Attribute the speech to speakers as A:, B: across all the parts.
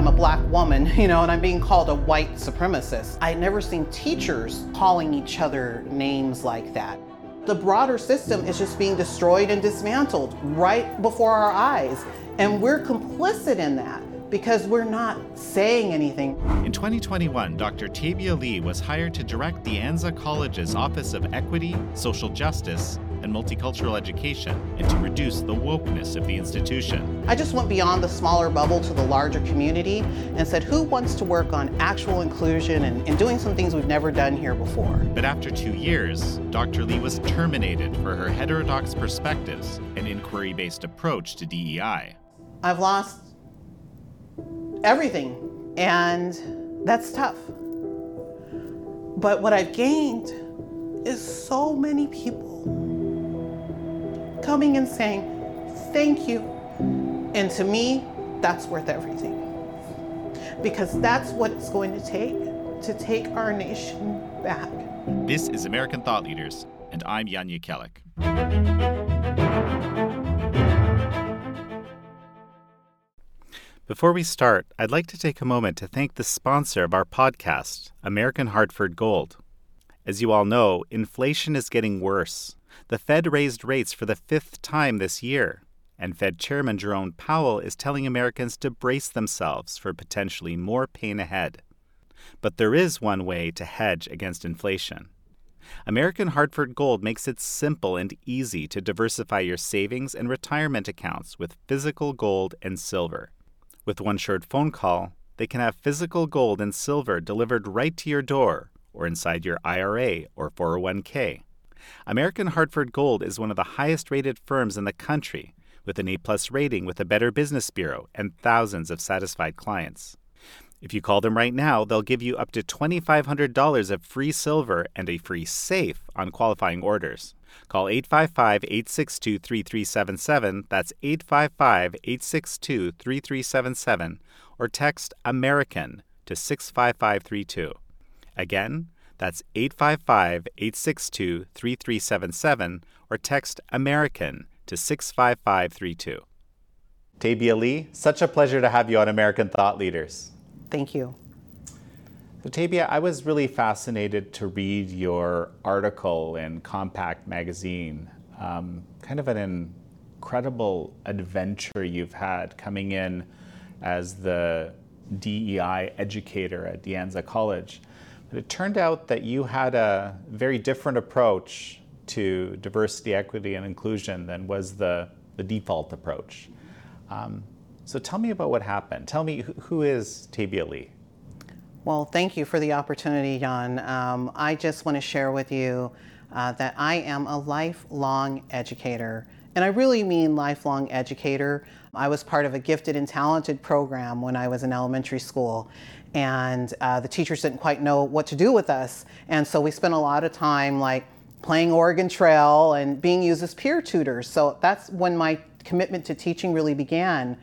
A: I'm a black woman, you know, and I'm being called a white supremacist. I had never seen teachers calling each other names like that. The broader system is just being destroyed and dismantled right before our eyes. And we're complicit in that because we're not saying anything.
B: In 2021, Dr. Tabia Lee was hired to direct De Anza College's Office of Equity, Social Justice, and multicultural education and to reduce the wokeness of the institution.
A: I just went beyond the smaller bubble to the larger community and said, who wants to work on actual inclusion and, and doing some things we've never done here before?
B: But after two years, Dr. Lee was terminated for her heterodox perspectives and inquiry based approach to DEI.
A: I've lost everything, and that's tough. But what I've gained is so many people coming and saying, Thank you. And to me, that's worth everything. Because that's what it's going to take to take our nation back.
B: This is American Thought Leaders, and I'm Jan Jekielek. Before we start, I'd like to take a moment to thank the sponsor of our podcast, American Hartford Gold. As you all know, inflation is getting worse. The Fed raised rates for the fifth time this year, and Fed Chairman Jerome Powell is telling Americans to brace themselves for potentially more pain ahead. But there is one way to hedge against inflation. American Hartford Gold makes it simple and easy to diversify your savings and retirement accounts with physical gold and silver. With one short phone call, they can have physical gold and silver delivered right to your door or inside your IRA or 401k. American Hartford Gold is one of the highest rated firms in the country, with an A plus rating with the Better Business Bureau and thousands of satisfied clients. If you call them right now, they'll give you up to $2,500 of free silver and a free safe on qualifying orders. Call 855 862 3377. That's 855 862 3377. Or text American to 65532. Again, that's 855 862 3377 or text American to 65532. Tabia Lee, such a pleasure to have you on American Thought Leaders.
A: Thank you.
B: So, Tabia, I was really fascinated to read your article in Compact Magazine. Um, kind of an incredible adventure you've had coming in as the DEI educator at De Anza College. But it turned out that you had a very different approach to diversity, equity, and inclusion than was the, the default approach. Um, so tell me about what happened. Tell me who is Tabia Lee?
A: Well, thank you for the opportunity, Jan. Um, I just want to share with you uh, that I am a lifelong educator. And I really mean lifelong educator. I was part of a gifted and talented program when I was in elementary school and uh, the teachers didn't quite know what to do with us. And so we spent a lot of time like playing Oregon Trail and being used as peer tutors. So that's when my commitment to teaching really began.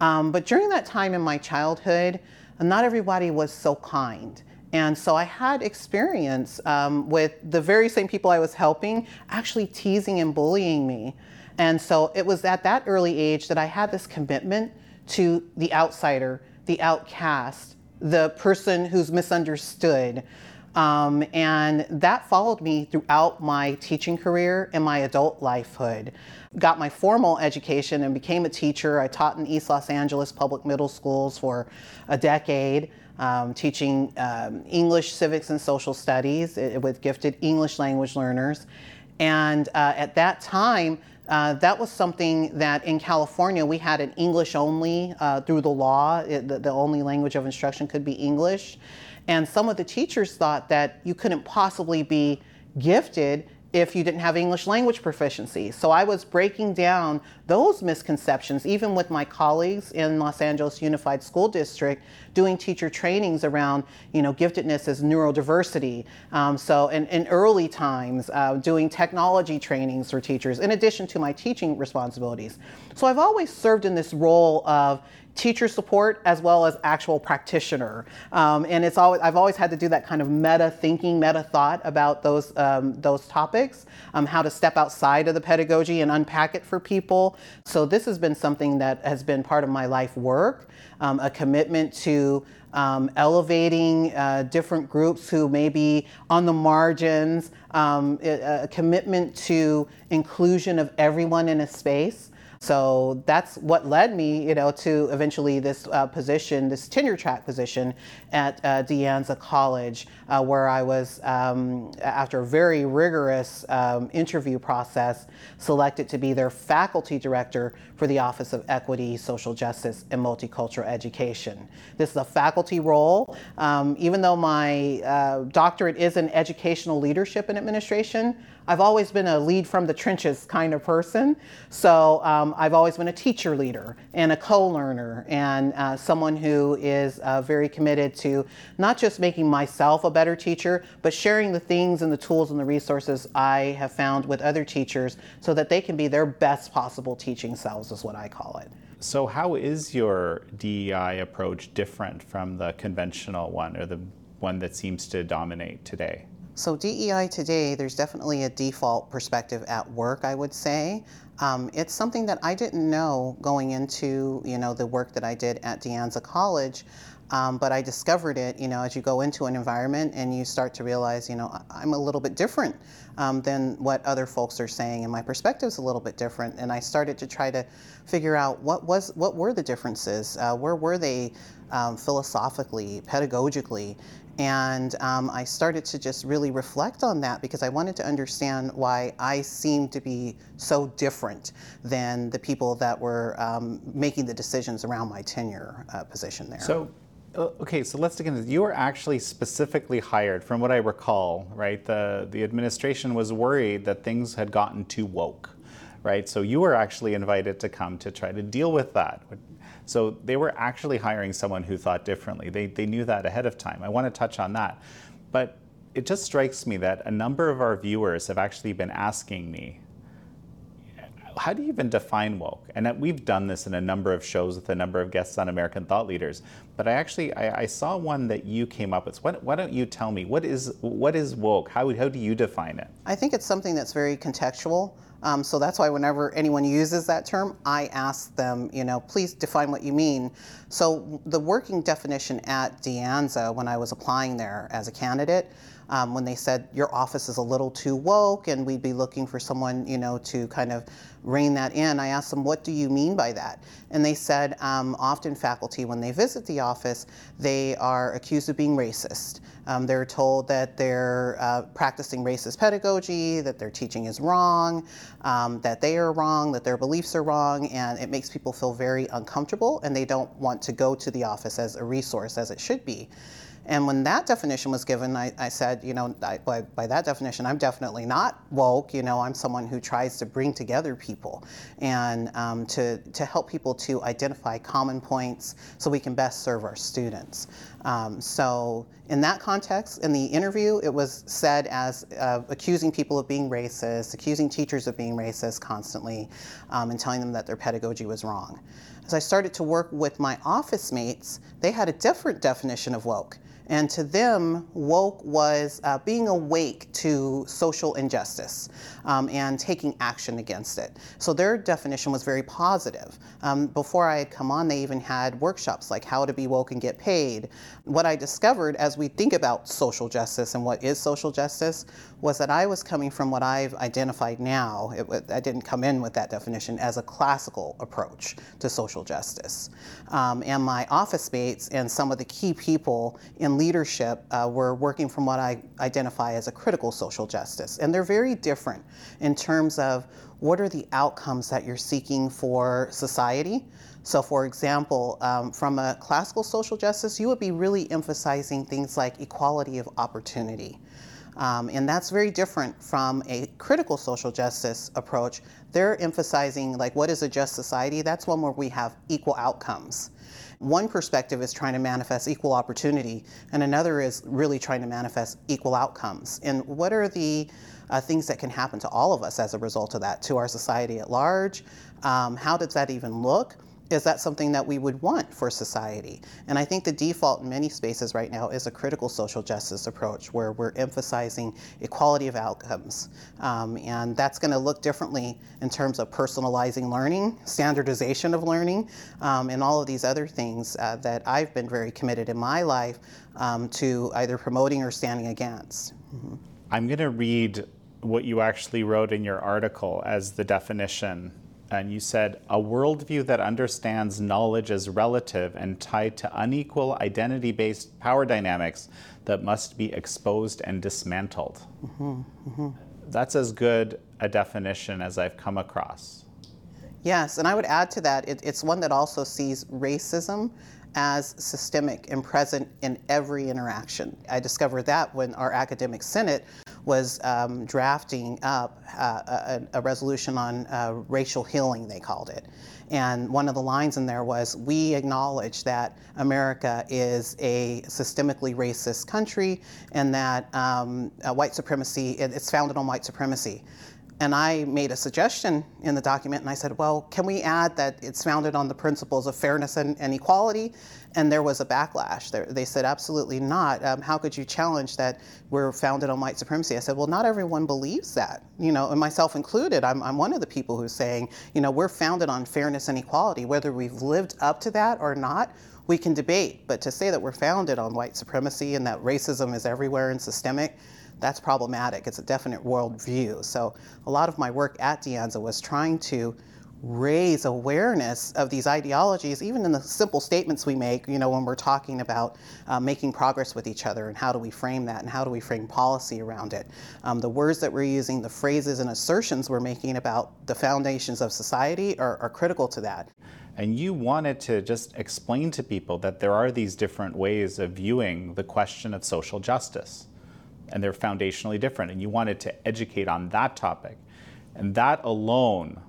A: Um, but during that time in my childhood, not everybody was so kind. And so I had experience um, with the very same people I was helping actually teasing and bullying me. And so it was at that early age that I had this commitment to the outsider, the outcast, the person who's misunderstood. Um, and that followed me throughout my teaching career and my adult lifehood. Got my formal education and became a teacher. I taught in East Los Angeles public middle schools for a decade, um, teaching um, English, civics, and social studies eh, with gifted English language learners. And uh, at that time, uh, that was something that in California we had an English only uh, through the law. It, the, the, only language of instruction could be English. And some of the teachers thought that you couldn't possibly be gifted if you didn't have English language proficiency. So I was breaking down those misconceptions, even with my colleagues in Los Angeles Unified School District, doing teacher trainings around, you know, giftedness as neurodiversity. Um, so in, in, early times, uh, doing technology trainings for teachers, in addition to my teaching responsibilities. So I've always served in this role of teacher support as well as actual practitioner. Um, and it's always I've always had to do that kind of meta thinking, meta thought about those um, those topics, um, how to step outside of the pedagogy and unpack it for people. So this has been something that has been part of my life work, um, a commitment to um, elevating uh, different groups who may be on the margins, um, a commitment to inclusion of everyone in a space. So that's what led me, you know, to eventually this uh, position, this tenure track position at uh, De Anza College, uh, where I was, um, after a very rigorous um, interview process, selected to be their faculty director for the Office of Equity, Social Justice, and Multicultural Education. This is a faculty role. Um, even though my uh, doctorate is in educational leadership and administration, I've always been a lead from the trenches kind of person. So um, I've always been a teacher leader and a co learner and uh, someone who is uh, very committed to not just making myself a better teacher, but sharing the things and the tools and the resources I have found with other teachers so that they can be their best possible teaching selves, is what I call it.
B: So, how is your DEI approach different from the conventional one or the one that seems to dominate today?
A: So DEI today, there's definitely a default perspective at work, I would say. Um, it's something that I didn't know going into, you know, the work that I did at De Anza College. Um, but I discovered it, you know, as you go into an environment and you start to realize, you know, I'm a little bit different um, than what other folks are saying, and my perspective is a little bit different. And I started to try to figure out what was, what were the differences, uh, where were they um, philosophically, pedagogically, and um, I started to just really reflect on that because I wanted to understand why I seemed to be so different than the people that were um, making the decisions around my tenure uh, position there.
B: So, uh, okay, so let's dig into this. You were actually specifically hired, from what I recall, right? The, the administration was worried that things had gotten too woke, right? So you were actually invited to come to try to deal with that. So they were actually hiring someone who thought differently. They, they knew that ahead of time. I want to touch on that. But it just strikes me that a number of our viewers have actually been asking me, how do you even define woke? And we've done this in a number of shows with a number of guests on American thought leaders. But I actually I, I saw one that you came up with. Why, why, don't you tell me what is what is woke? How how do you define it?
A: I think it's something that's very contextual. Um, so that's why whenever anyone uses that term, I ask them, you know, please define what you mean. So the working definition at De Anza when I was applying there as a candidate, um, when they said your office is a little too woke and we'd be looking for someone, you know, to kind of rein that in, I asked them, what do you mean by that? And they said, um, often faculty, when they visit the office, they are accused of being racist. Um, they're told that they're uh, practicing racist pedagogy, that their teaching is wrong, um, that they are wrong, that their beliefs are wrong, and it makes people feel very uncomfortable and they don't want to go to the office as a resource as it should be. And when that definition was given, I, I said, you know, I, by, by, that definition, I'm definitely not woke. You know, I'm someone who tries to bring together people and um, to, to help people to identify common points so we can best serve our students. Um, so, in that context, in the interview, it was said as uh, accusing people of being racist, accusing teachers of being racist constantly, um, and telling them that their pedagogy was wrong. As I started to work with my office mates, they had a different definition of woke. And to them, woke was uh, being awake to social injustice um, and taking action against it. So their definition was very positive. Um, before I had come on, they even had workshops like how to be woke and get paid. What I discovered as we think about social justice and what is social justice was that I was coming from what I've identified now, it, I didn't come in with that definition, as a classical approach to social justice. Um, and my office mates and some of the key people in leadership uh, were working from what I identify as a critical social justice. And they're very different in terms of what are the outcomes that you're seeking for society. So, for example, um, from a classical social justice, you would be really emphasizing things like equality of opportunity. Um, and that's very different from a critical social justice approach. They're emphasizing, like, what is a just society? That's one where we have equal outcomes. One perspective is trying to manifest equal opportunity, and another is really trying to manifest equal outcomes. And what are the uh, things that can happen to all of us as a result of that, to our society at large? Um, how does that even look? Is that something that we would want for society? And I think the default in many spaces right now is a critical social justice approach where we're emphasizing equality of outcomes. Um, and that's going to look differently in terms of personalizing learning, standardization of learning, um, and all of these other things uh, that I've been very committed in my life um, to either promoting or standing against. Mm-hmm.
B: I'm going to read what you actually wrote in your article as the definition and you said a worldview that understands knowledge as relative and tied to unequal identity based power dynamics that must be exposed and dismantled. Mm-hmm, mm-hmm. That's as good a definition as I've come across.
A: Yes, and I would add to that, it, it's one that also sees racism as systemic and present in every interaction. I discovered that when our academic senate was um, drafting up uh, a, a, resolution on uh, racial healing, they called it. And one of the lines in there was We acknowledge that America is a systemically racist country and that um, uh, white supremacy, it, it's founded on white supremacy. And I made a suggestion in the document and I said, well, can we add that it's founded on the principles of fairness and, and equality? And there was a backlash. They said, absolutely not. Um, how could you challenge that we're founded on white supremacy? I said, well, not everyone believes that, you know, and myself included. I'm, I'm one of the people who's saying, you know, we're founded on fairness and equality. Whether we've lived up to that or not, we can debate. But to say that we're founded on white supremacy and that racism is everywhere and systemic, that's problematic. It's a definite worldview. So a lot of my work at De Anza was trying to raise awareness of these ideologies, even in the simple statements we make, you know, when we're talking about uh, making progress with each other and how do we frame that and how do we frame policy around it. Um, the words that we're using, the phrases and assertions we're making about the foundations of society are, are critical to that.
B: And you wanted to just explain to people that there are these different ways of viewing the question of social justice and they're foundationally different. And you wanted to educate on that topic. And that alone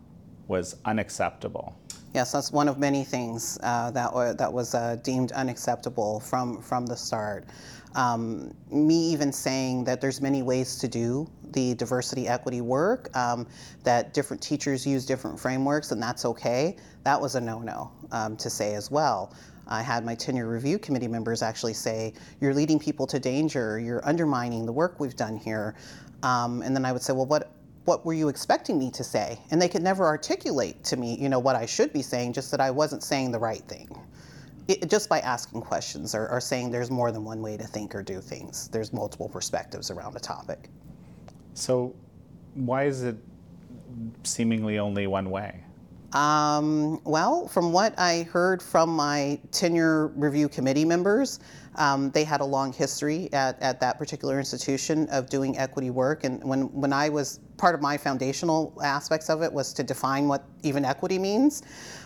B: was unacceptable.
A: Yes, that's one of many things uh, that, that was uh, deemed unacceptable from, from the start. Um, me even saying that there's many ways to do the diversity equity work, um, that different teachers use different frameworks, and that's okay. That was a no-no um, to say as well. I had my tenure review committee members actually say, You're leading people to danger, you're undermining the work we've done here. Um, and then I would say, Well, what, what were you expecting me to say? And they could never articulate to me, you know, what I should be saying, just that I wasn't saying the right thing. It, just by asking questions or, or saying there's more than one way to think or do things. There's multiple perspectives around a topic.
B: So, why is it seemingly only one way?
A: Um, well, from what I heard from my tenure review committee members, um, they had a long history at, at that particular institution of doing equity work. And when, when I was part of my foundational aspects of it was to define what even equity means.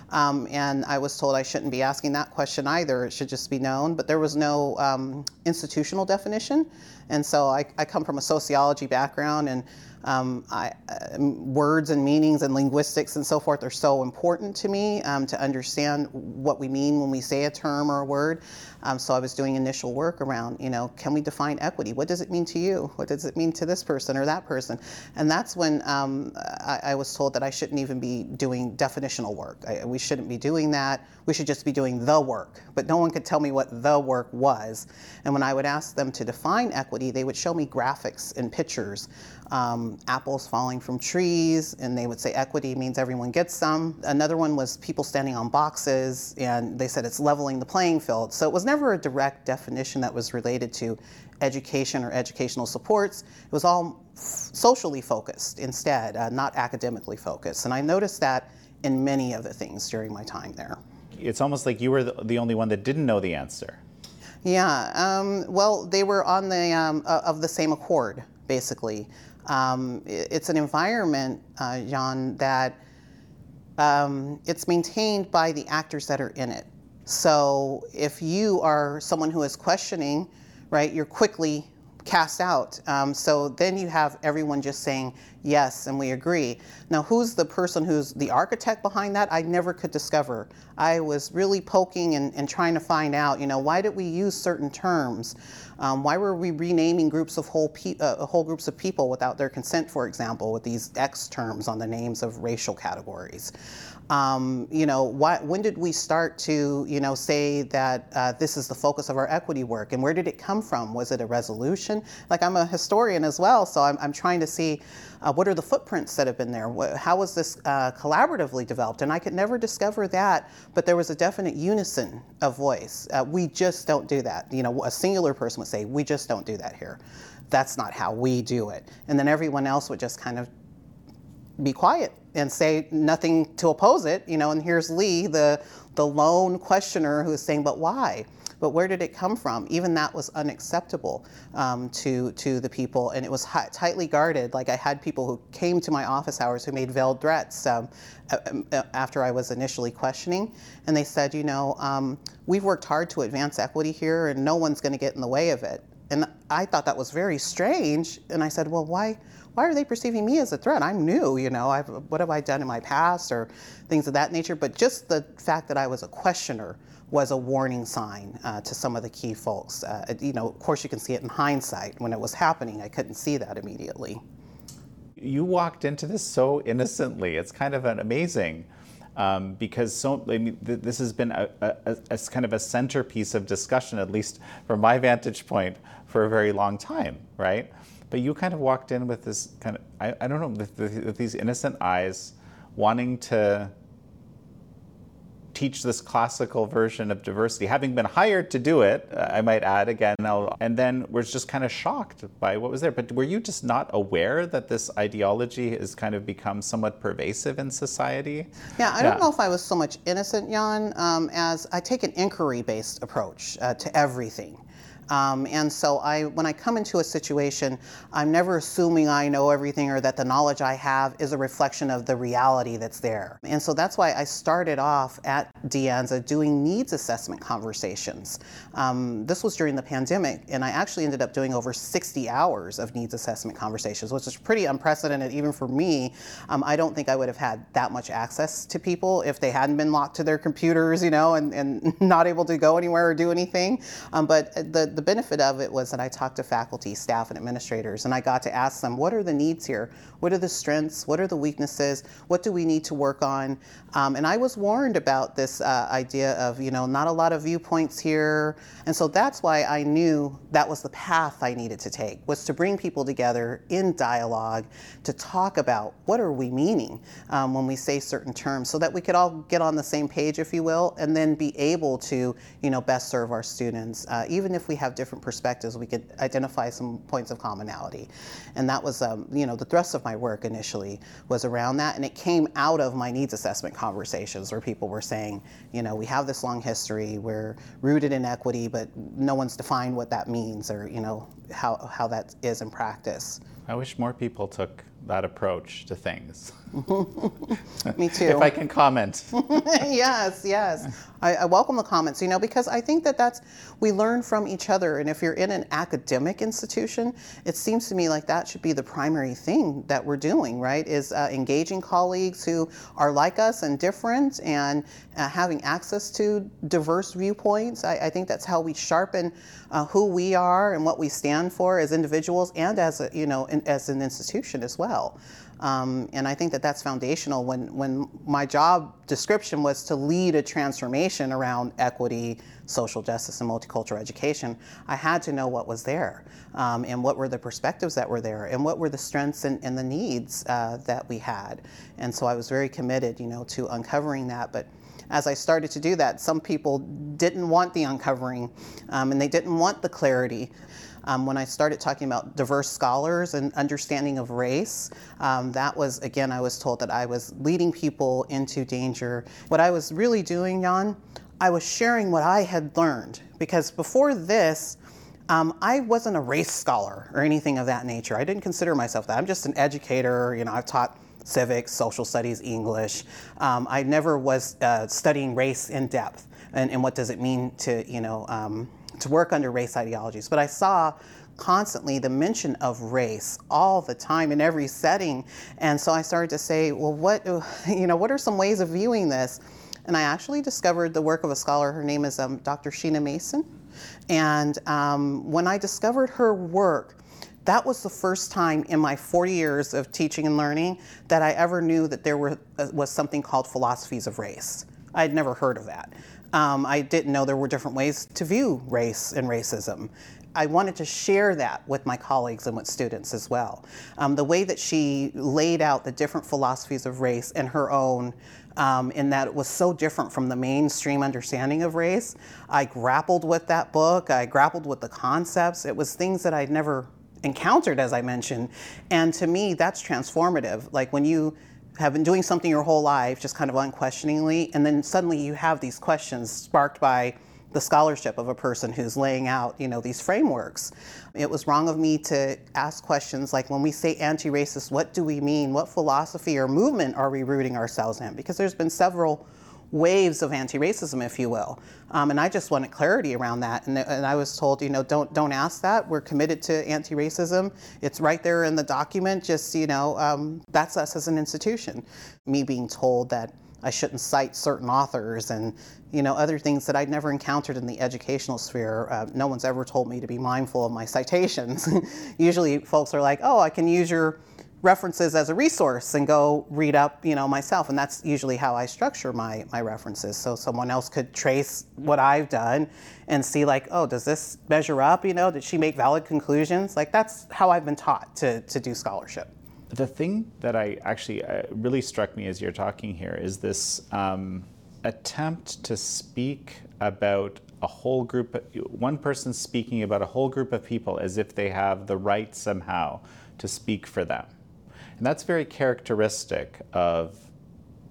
A: Um, and I was told I shouldn't be asking that question either. It should just be known. But there was no um, institutional definition. And so I, I come from a sociology background and um, I, uh, words and meanings and linguistics and so forth are so important to me um, to understand what we mean when we say a term or a word. Um, so I was doing initial work around, you know, can we define equity? What does it mean to you? What does it mean to this person or that person? And that's when um, I, I, was told that I shouldn't even be doing definitional work. I, we shouldn't be doing that. We should just be doing the work. But no one could tell me what the work was. And when I would ask them to define equity, they would show me graphics and pictures um, apples falling from trees, and they would say equity means everyone gets some. Another one was people standing on boxes, and they said it's leveling the playing field. So it was never a direct definition that was related to education or educational supports. It was all socially focused instead, uh, not academically focused. And I noticed that in many of the things during my time there.
B: It's almost like you were the only one that didn't know the answer.
A: Yeah, um, well, they were on the um, uh, of the same accord, basically. Um, it's an environment, uh, Jan, that um, it's maintained by the actors that are in it. So if you are someone who is questioning, right, you're quickly cast out. Um, so then you have everyone just saying, Yes, and we agree. Now, who's the person who's the architect behind that? I never could discover. I was really poking and, and trying to find out, you know, why did we use certain terms? Um, why were we renaming groups of whole, pe- uh, whole groups of people without their consent, for example, with these X terms on the names of racial categories? Um, you know, why, when did we start to, you know, say that uh, this is the focus of our equity work, and where did it come from? Was it a resolution? Like I'm a historian as well, so I'm, I'm trying to see uh, what are the footprints that have been there. How was this uh, collaboratively developed? And I could never discover that, but there was a definite unison of voice. Uh, we just don't do that. You know, a singular person would say, "We just don't do that here." That's not how we do it, and then everyone else would just kind of be quiet and say nothing to oppose it, you know, and here's Lee, the, the lone questioner who is saying, but why? But where did it come from? Even that was unacceptable um, to, to the people, and it was tightly guarded. Like I had people who came to my office hours who made veiled threats um, after I was initially questioning, and they said, you know, um, we've worked hard to advance equity here, and no one's going to get in the way of it. And I thought that was very strange, and I said, well, why? Why are they perceiving me as a threat? I'm new, you know, I've, what have I done in my past or things of that nature. But just the fact that I was a questioner was a warning sign uh, to some of the key folks. Uh, you know, of course, you can see it in hindsight. When it was happening, I couldn't see that immediately.
B: You walked into this so innocently. It's kind of an amazing. Um, because so I mean, th- this has been a, a, a, kind of a centerpiece of discussion, at least from my vantage point, for a very long time, right? But you kind of walked in with this kind of, I, I don't know, with, with these innocent eyes, wanting to teach this classical version of diversity, having been hired to do it, uh, I might add again, and then was just kind of shocked by what was there. But were you just not aware that this ideology has kind of become somewhat pervasive in society?
A: Yeah, I don't know if I was so much innocent, Jan, um, as I take an inquiry based approach uh, to everything. Um, and so I, when I come into a situation, I'm never assuming I know everything or that the knowledge I have is a reflection of the reality that's there. And so that's why I started off at De Anza doing needs assessment conversations. Um, this was during the pandemic, and I actually ended up doing over 60 hours of needs assessment conversations, which is pretty unprecedented even for me. Um, I don't think I would have had that much access to people if they hadn't been locked to their computers, you know, and, and not able to go anywhere or do anything. Um, but the, the benefit of it was that I talked to faculty, staff, and administrators, and I got to ask them, what are the needs here? What are the strengths? What are the weaknesses? What do we need to work on? Um, and I was warned about this uh, idea of, you know, not a lot of viewpoints here. And so that's why I knew that was the path I needed to take, was to bring people together in dialogue to talk about what are we meaning um, when we say certain terms so that we could all get on the same page, if you will, and then be able to, you know, best serve our students. Uh, even if we have different perspectives, we could identify some points of commonality. And that was, um, you know, the thrust of my work initially was around that. And it came out of my needs assessment conversations where people were saying, you know, we have this long history, we're rooted in equity, but no one's defined what that means or, you know, how, how that is in practice.
B: I wish more people took that approach to things.
A: Me too.
B: if I can comment.
A: yes, yes. I, I, welcome the comments, you know, because I think that that's, we learn from each other. And if you're in an academic institution, it seems to me like that should be the primary thing that we're doing, right? Is uh, engaging colleagues who are like us and different and uh, having access to diverse viewpoints. I, I think that's how we sharpen uh, who we are and what we stand for as individuals and as a, you know, in, as an institution as well. Um, and I think that that's foundational. When, when my job description was to lead a transformation around equity, social justice, and multicultural education, I had to know what was there um, and what were the perspectives that were there and what were the strengths and, and the needs uh, that we had. And so I was very committed, you know, to uncovering that. But as I started to do that, some people didn't want the uncovering um, and they didn't want the clarity. Um, when I started talking about diverse scholars and understanding of race, um, that was, again, I was told that I was leading people into danger. What I was really doing, Jan, I was sharing what I had learned. Because before this, um, I wasn't a race scholar or anything of that nature. I didn't consider myself that. I'm just an educator. You know, I've taught civics, social studies, English. Um, I never was uh, studying race in depth and, and, what does it mean to, you know, um, to work under race ideologies. But I saw constantly the mention of race all the time in every setting. And so I started to say, well, what, you know, what are some ways of viewing this? And I actually discovered the work of a scholar. Her name is um, Dr. Sheena Mason. And um, when I discovered her work, that was the first time in my 40 years of teaching and learning that I ever knew that there were, uh, was something called philosophies of race. I had never heard of that. Um, I didn't know there were different ways to view race and racism. I wanted to share that with my colleagues and with students as well. Um, the way that she laid out the different philosophies of race and her own, um, in that it was so different from the mainstream understanding of race, I grappled with that book. I grappled with the concepts. It was things that I'd never encountered, as I mentioned. And to me, that's transformative. Like when you have been doing something your whole life, just kind of unquestioningly, and then suddenly you have these questions sparked by the scholarship of a person who's laying out, you know, these frameworks. It was wrong of me to ask questions like when we say anti-racist, what do we mean? What philosophy or movement are we rooting ourselves in? Because there's been several waves of anti-racism, if you will. Um, and I just wanted clarity around that. And, and, I was told, you know, don't don't ask that. We're committed to anti-racism. It's right there in the document. Just you know, um, that's us as an institution. Me being told that I shouldn't cite certain authors and you know other things that I'd never encountered in the educational sphere. Uh, no one's ever told me to be mindful of my citations. Usually, folks are like, "Oh, I can use your references as a resource and go read up, you know, myself. And that's usually how I structure my, my references. So someone else could trace what I've done and see like, oh, does this measure up? You know, did she make valid conclusions? Like that's how I've been taught to, to do scholarship.
B: The thing that I actually uh, really struck me as you're talking here is this um, attempt to speak about a whole group, one person speaking about a whole group of people as if they have the right somehow to speak for them. And that's very characteristic of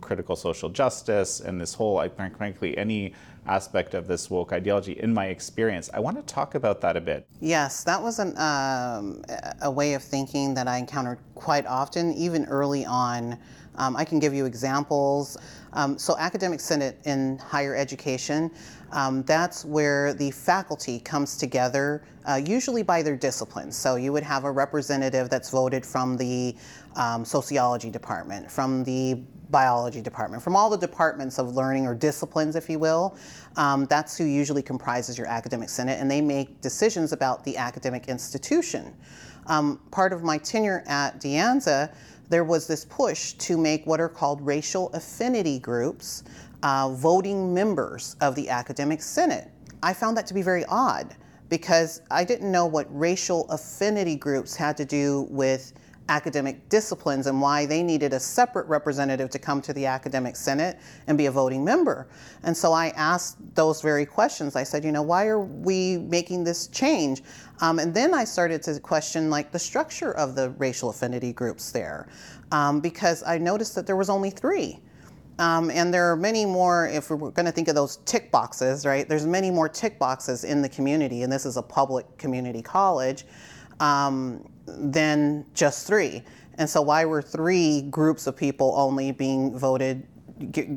B: critical social justice and this whole, I think, frankly, any aspect of this woke ideology in my experience. I want to talk about that a bit.
A: Yes, that was an, um, a way of thinking that I encountered quite often, even early on. Um, I can give you examples. Um, so, academic senate in higher education, um, that's where the faculty comes together, uh, usually by their disciplines. So, you would have a representative that's voted from the um, sociology department, from the biology department, from all the departments of learning or disciplines, if you will. Um, that's who usually comprises your academic senate, and they make decisions about the academic institution. Um, part of my tenure at De Anza, there was this push to make what are called racial affinity groups uh, voting members of the academic senate. I found that to be very odd because I didn't know what racial affinity groups had to do with academic disciplines and why they needed a separate representative to come to the academic senate and be a voting member. And so I asked those very questions. I said, you know, why are we making this change? Um, and then I started to question like the structure of the racial affinity groups there, um, because I noticed that there was only three. Um, and there are many more, if we're going to think of those tick boxes, right? There's many more tick boxes in the community, and this is a public community college um, than just three. And so, why were three groups of people only being voted,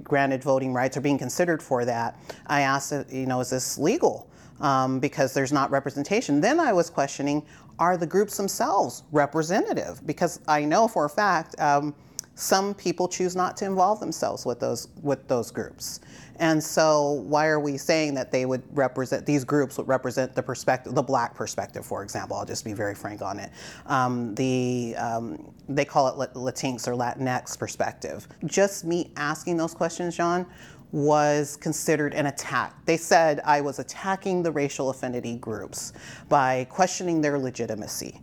A: granted voting rights, or being considered for that? I asked, you know, is this legal? Um, because there's not representation. Then I was questioning, are the groups themselves representative? Because I know for a fact. Um, some people choose not to involve themselves with those with those groups. And so why are we saying that they would represent these groups would represent the perspective, the black perspective, for example? I'll just be very frank on it. Um, the um, they call it Latinx or Latinx perspective. Just me asking those questions, Jan, was considered an attack. They said I was attacking the racial affinity groups by questioning their legitimacy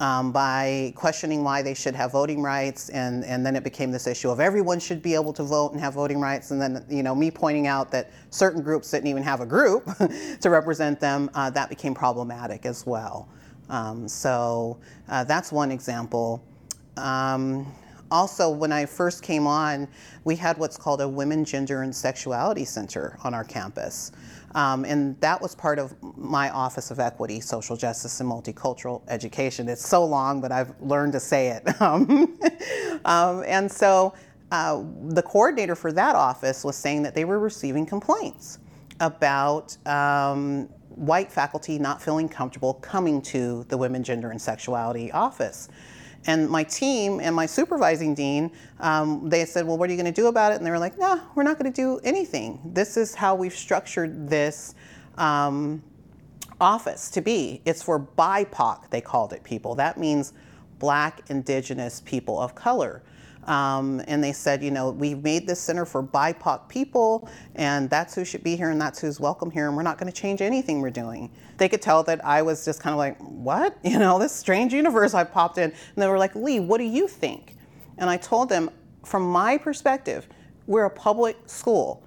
A: um, by questioning why they should have voting rights, and, and then it became this issue of everyone should be able to vote and have voting rights, and then you know me pointing out that certain groups didn't even have a group to represent them, uh, that became problematic as well. Um, so uh, that's one example. Um, also, when I first came on, we had what's called a Women, Gender, and Sexuality Center on our campus. Um, and that was part of my Office of Equity, Social Justice, and Multicultural Education. It's so long, but I've learned to say it. Um, um, and so uh, the coordinator for that office was saying that they were receiving complaints about um, white faculty not feeling comfortable coming to the Women, Gender, and Sexuality office. And my team and my supervising dean, um, they said, Well, what are you going to do about it? And they were like, No, we're not going to do anything. This is how we've structured this. Um, office to be. It's for BIPOC, they called it people. That means black, indigenous people of color. Um, and they said, you know, we've made this center for BIPOC people, and that's who should be here, and that's who's welcome here, and we're not going to change anything we're doing. They could tell that I was just kind of like, what? You know, this strange universe I popped in. And they were like, Lee, what do you think? And I told them, from my perspective, we're a public school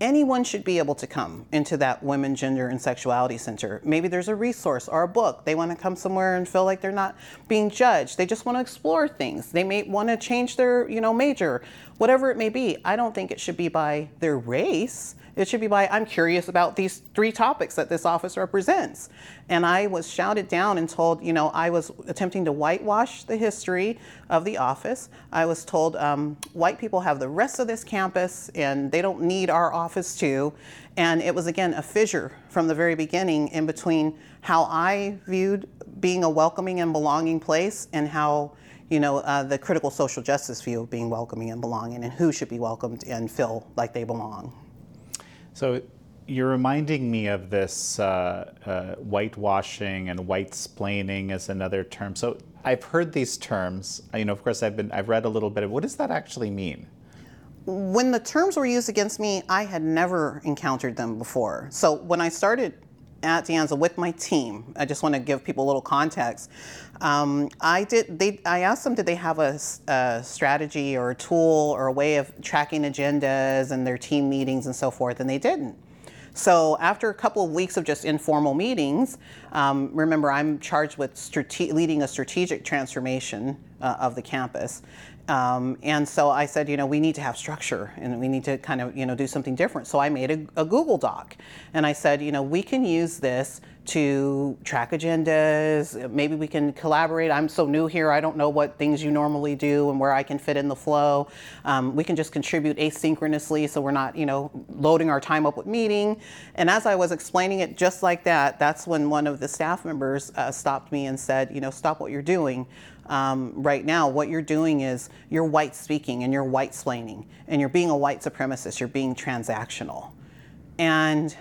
A: anyone should be able to come into that women, gender, and sexuality center. Maybe there's a resource or a book. They want to come somewhere and feel like they're not being judged. They just want to explore things. They may want to change their, you know, major, whatever it may be. I don't think it should be by their race. It should be by, I'm curious about these three topics that this office represents. And I was shouted down and told, you know, I was attempting to whitewash the history of the office. I was told um, white people have the rest of this campus and they don't need our office too. And it was, again, a fissure from the very beginning in between how I viewed being a welcoming and belonging place and how you know, uh, the critical social justice view of being welcoming and belonging and who should be welcomed and feel like they belong.
B: So you're reminding me of this uh, uh, whitewashing and white splaining as another term. So I've heard these terms. You know, of course, I've been I've read a little bit of. What does that actually mean?
A: When the terms were used against me, I had never encountered them before. So when I started at De Anza with my team, I just want to give people a little context. Um, I did. They. I asked them, did they have a, a, strategy or a tool or a way of tracking agendas and their team meetings and so forth, and they didn't. So after a couple of weeks of just informal meetings, um, remember I'm charged with strate- leading a strategic transformation uh, of the campus. Um, and so I said, you know, we need to have structure and we need to kind of, you know, do something different. So I made a, a Google Doc and I said, you know, we can use this to track agendas. Maybe we can collaborate. I'm so new here, I don't know what things you normally do and where I can fit in the flow. Um, we can just contribute asynchronously so we're not, you know, loading our time up with meeting. And as I was explaining it just like that, that's when one of the staff members uh, stopped me and said, you know, stop what you're doing um, right now, what you're doing is you're white speaking and you're white splaining and you're being a white supremacist, you're being transactional. And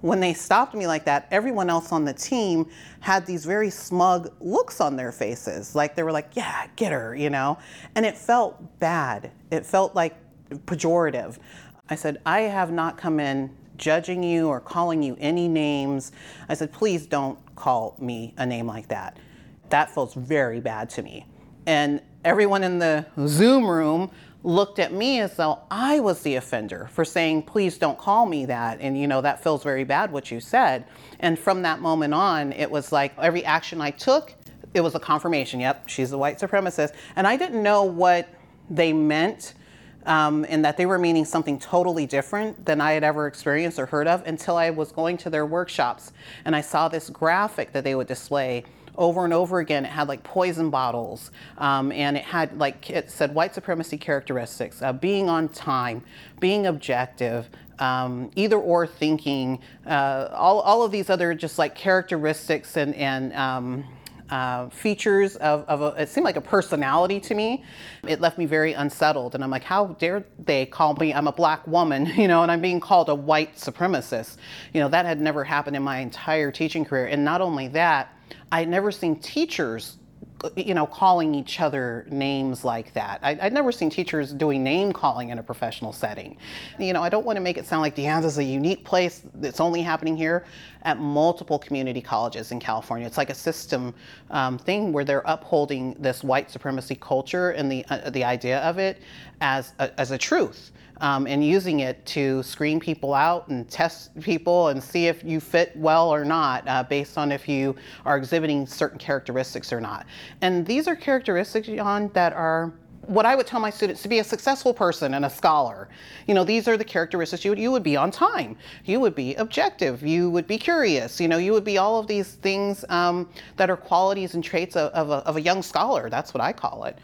A: when they stopped me like that, everyone else on the team had these very smug looks on their faces. Like they were like, yeah, get her, you know? And it felt bad. It felt like pejorative. I said, I have not come in judging you or calling you any names. I said, please don't call me a name like that that feels very bad to me. And everyone in the Zoom room looked at me as though I was the offender for saying, please don't call me that. And, you know, that feels very bad what you said. And from that moment on, it was like every action I took, it was a confirmation. Yep, she's a white supremacist. And I didn't know what they meant um, and that they were meaning something totally different than I had ever experienced or heard of until I was going to their workshops and I saw this graphic that they would display over and over again. It had like poison bottles, um, and it had like it said white supremacy characteristics: uh, being on time, being objective, um, either or thinking, uh, all, all of these other just like characteristics and, and um, uh, features of, of a, it seemed like a personality to me. It left me very unsettled. And I'm like, how dare they call me, I'm a black woman, you know, and I'm being called a white supremacist. You know, that had never happened in my entire teaching career. And not only that, I'd never seen teachers you know, calling each other names like that. I, would never seen teachers doing name calling in a professional setting. You know, I don't want to make it sound like De Anza is a unique place that's only happening here at multiple community colleges in California. It's like a system um, thing where they're upholding this white supremacy culture and the, uh, the idea of it as a, as a truth um, and using it to screen people out and test people and see if you fit well or not uh, based on if you are exhibiting certain characteristics or not. And these are characteristics, Jan, that are what I would tell my students to be a successful person and a scholar. You know, these are the characteristics you would, you would be on time. You would be objective. You would be curious. You know, you would be all of these things um, that are qualities and traits of, of, a, of a young scholar. That's what I call it.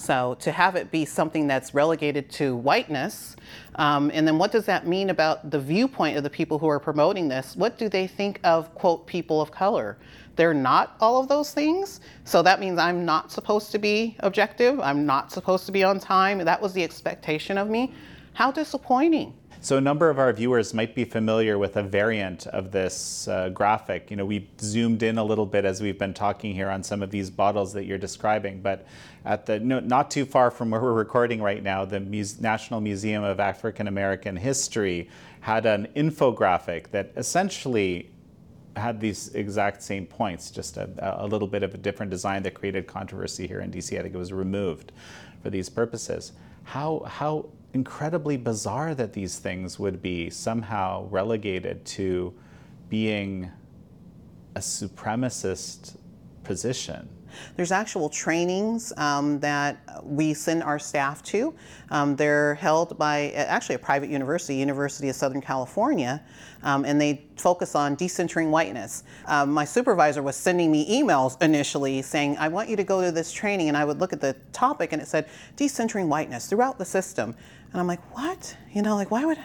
A: So to have it be something that's relegated to whiteness, um, and then what does that mean about the viewpoint of the people who are promoting this? What do they think of, quote, people of color? They're not all of those things. So that means I'm not supposed to be objective. I'm not supposed to be on time. That was the expectation of me. How disappointing.
B: So a number of our viewers might be familiar with a variant of this uh, graphic. You know, we zoomed in a little bit as we've been talking here on some of these bottles that you're describing, but at the no, not too far from where we're recording right now, the Muse- National Museum of African American History had an infographic that essentially had these exact same points, just a, a little bit of a different design that created controversy here in DC. I think it was removed for these purposes. How how incredibly bizarre that these things would be somehow relegated to being a supremacist position.
A: There's actual trainings um, that we send our staff to. Um, they're held by actually a private university, University of Southern California, um, and they focus on decentering whiteness. Um, my supervisor was sending me emails initially saying, I want you to go to this training, and I would look at the topic and it said, decentering whiteness throughout the system. And I'm like, what? You know, like, why would,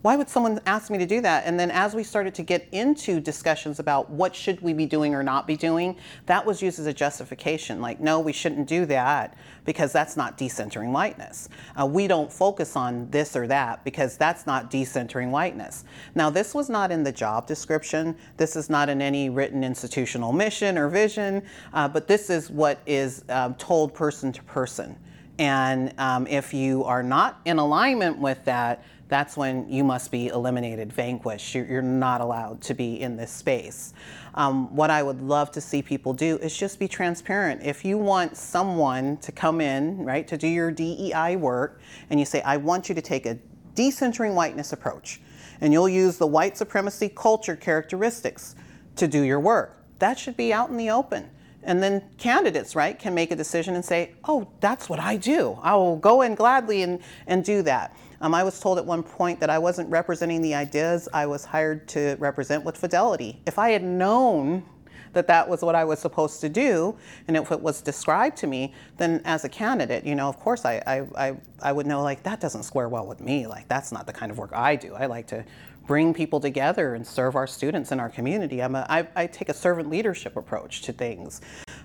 A: why would someone ask me to do that? And then as we started to get into discussions about what should we be doing or not be doing, that was used as a justification. Like, no, we shouldn't do that because that's not decentering whiteness. Uh, we don't focus on this or that because that's not decentering whiteness. Now, this was not in the job description. This is not in any written institutional mission or vision, uh, but this is what is um, told person to person. And um, if you are not in alignment with that, that's when you must be eliminated, vanquished. You're, not allowed to be in this space. Um, what I would love to see people do is just be transparent. If you want someone to come in, right, to do your DEI work, and you say, I want you to take a decentering whiteness approach, and you'll use the white supremacy culture characteristics to do your work, that should be out in the open. And then candidates, right, can make a decision and say, oh, that's what I do. I will go in gladly and, and do that. Um, I was told at one point that I wasn't representing the ideas I was hired to represent with fidelity. If I had known that that was what I was supposed to do, and if it was described to me, then as a candidate, you know, of course, I, I, I, I would know like that doesn't square well with me. Like that's not the kind of work I do. I like to bring people together and serve our students in our community. I'm a, I, I take a servant leadership approach to things.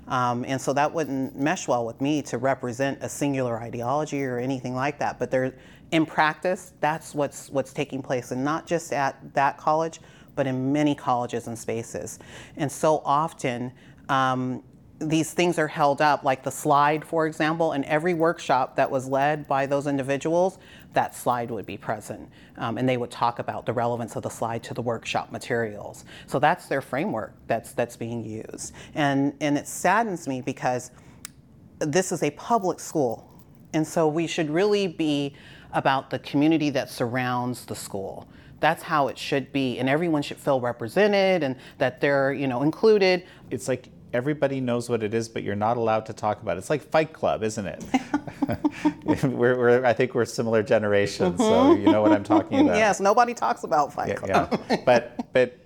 A: Um, and so that wouldn't mesh well with me to represent a singular ideology or anything like that. But there, in practice, that's what's what's taking place, and not just at that college, but in many colleges and spaces. And so often, um, these things are held up, like the slide, for example, in every workshop that was led by those individuals, that slide would be present. Um, and they would talk about the relevance of the slide to the workshop materials. So that's their framework that's, that's being used. And, and it saddens me because this is a public school. And so we should really be about the community that surrounds the school. That's how it should be, and everyone should feel represented and that they're, you know, included.
B: It's like everybody knows what it is, but you're not allowed to talk about it. It's like Fight Club, isn't it? we're, we're, I think we're similar generations, mm-hmm. so you know what I'm talking about.
A: yes, nobody talks about Fight yeah, Club.
B: yeah. But, but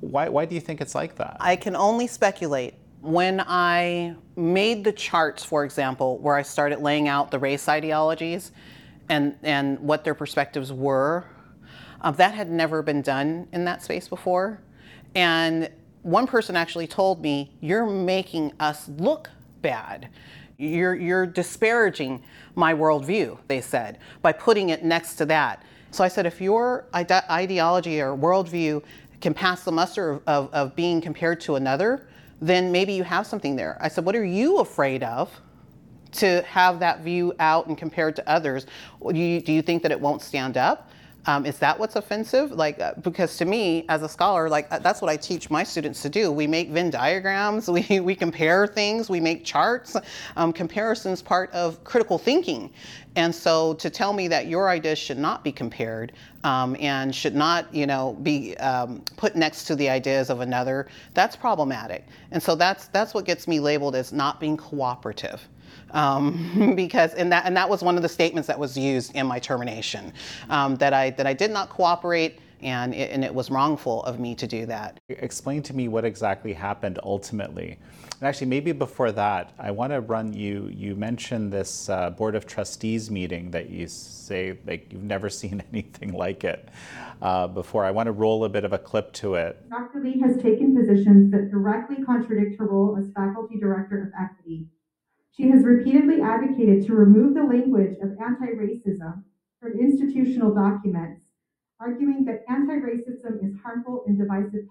B: why, why do you think it's like that?
A: I can only speculate. When I made the charts, for example, where I started laying out the race ideologies and, and what their perspectives were, uh, that had never been done in that space before. And one person actually told me, You're making us look bad. You're, you're disparaging my worldview, they said, by putting it next to that. So I said, If your ide- ideology or worldview can pass the muster of, of, of being compared to another, then maybe you have something there. I said, What are you afraid of? to have that view out and compared to others, do you, do you think that it won't stand up? Um, is that what's offensive? Like, uh, because to me, as a scholar, like uh, that's what I teach my students to do. We make Venn diagrams, we, we compare things, we make charts. Um, comparison is part of critical thinking. And so to tell me that your ideas should not be compared um, and should not, you know, be um, put next to the ideas of another, that's problematic. And so that's that's what gets me labeled as not being cooperative um, because and that and that was one of the statements that was used in my termination um, that I that I did not cooperate and it, and it was wrongful of me to do that.
B: Explain to me what exactly happened ultimately. And actually, maybe before that, I want to run you. You mentioned this uh, board of trustees meeting that you say like you've never seen anything like it uh, before. I want to roll a bit of a clip to it.
C: Dr. Lee has taken positions that directly contradict her role as faculty director of equity. She has repeatedly advocated to remove the language of anti-racism from institutional documents arguing that anti-racism is harmful and divisive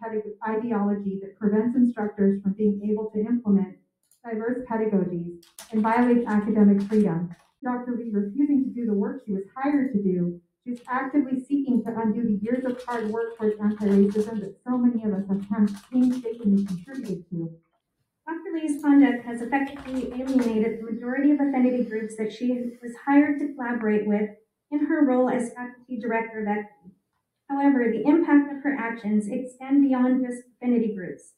C: ideology that prevents instructors from being able to implement diverse pedagogies and violates academic freedom. Dr. Lee refusing to do the work she was hired to do, she's actively seeking to undo the years of hard work towards anti-racism that so many of us have painstakingly contributed to.
D: Dr. Lee's conduct has effectively alienated the majority of affinity groups that she was hired to collaborate with in her role as faculty director of equity. However, the impact of her actions extend beyond just affinity groups.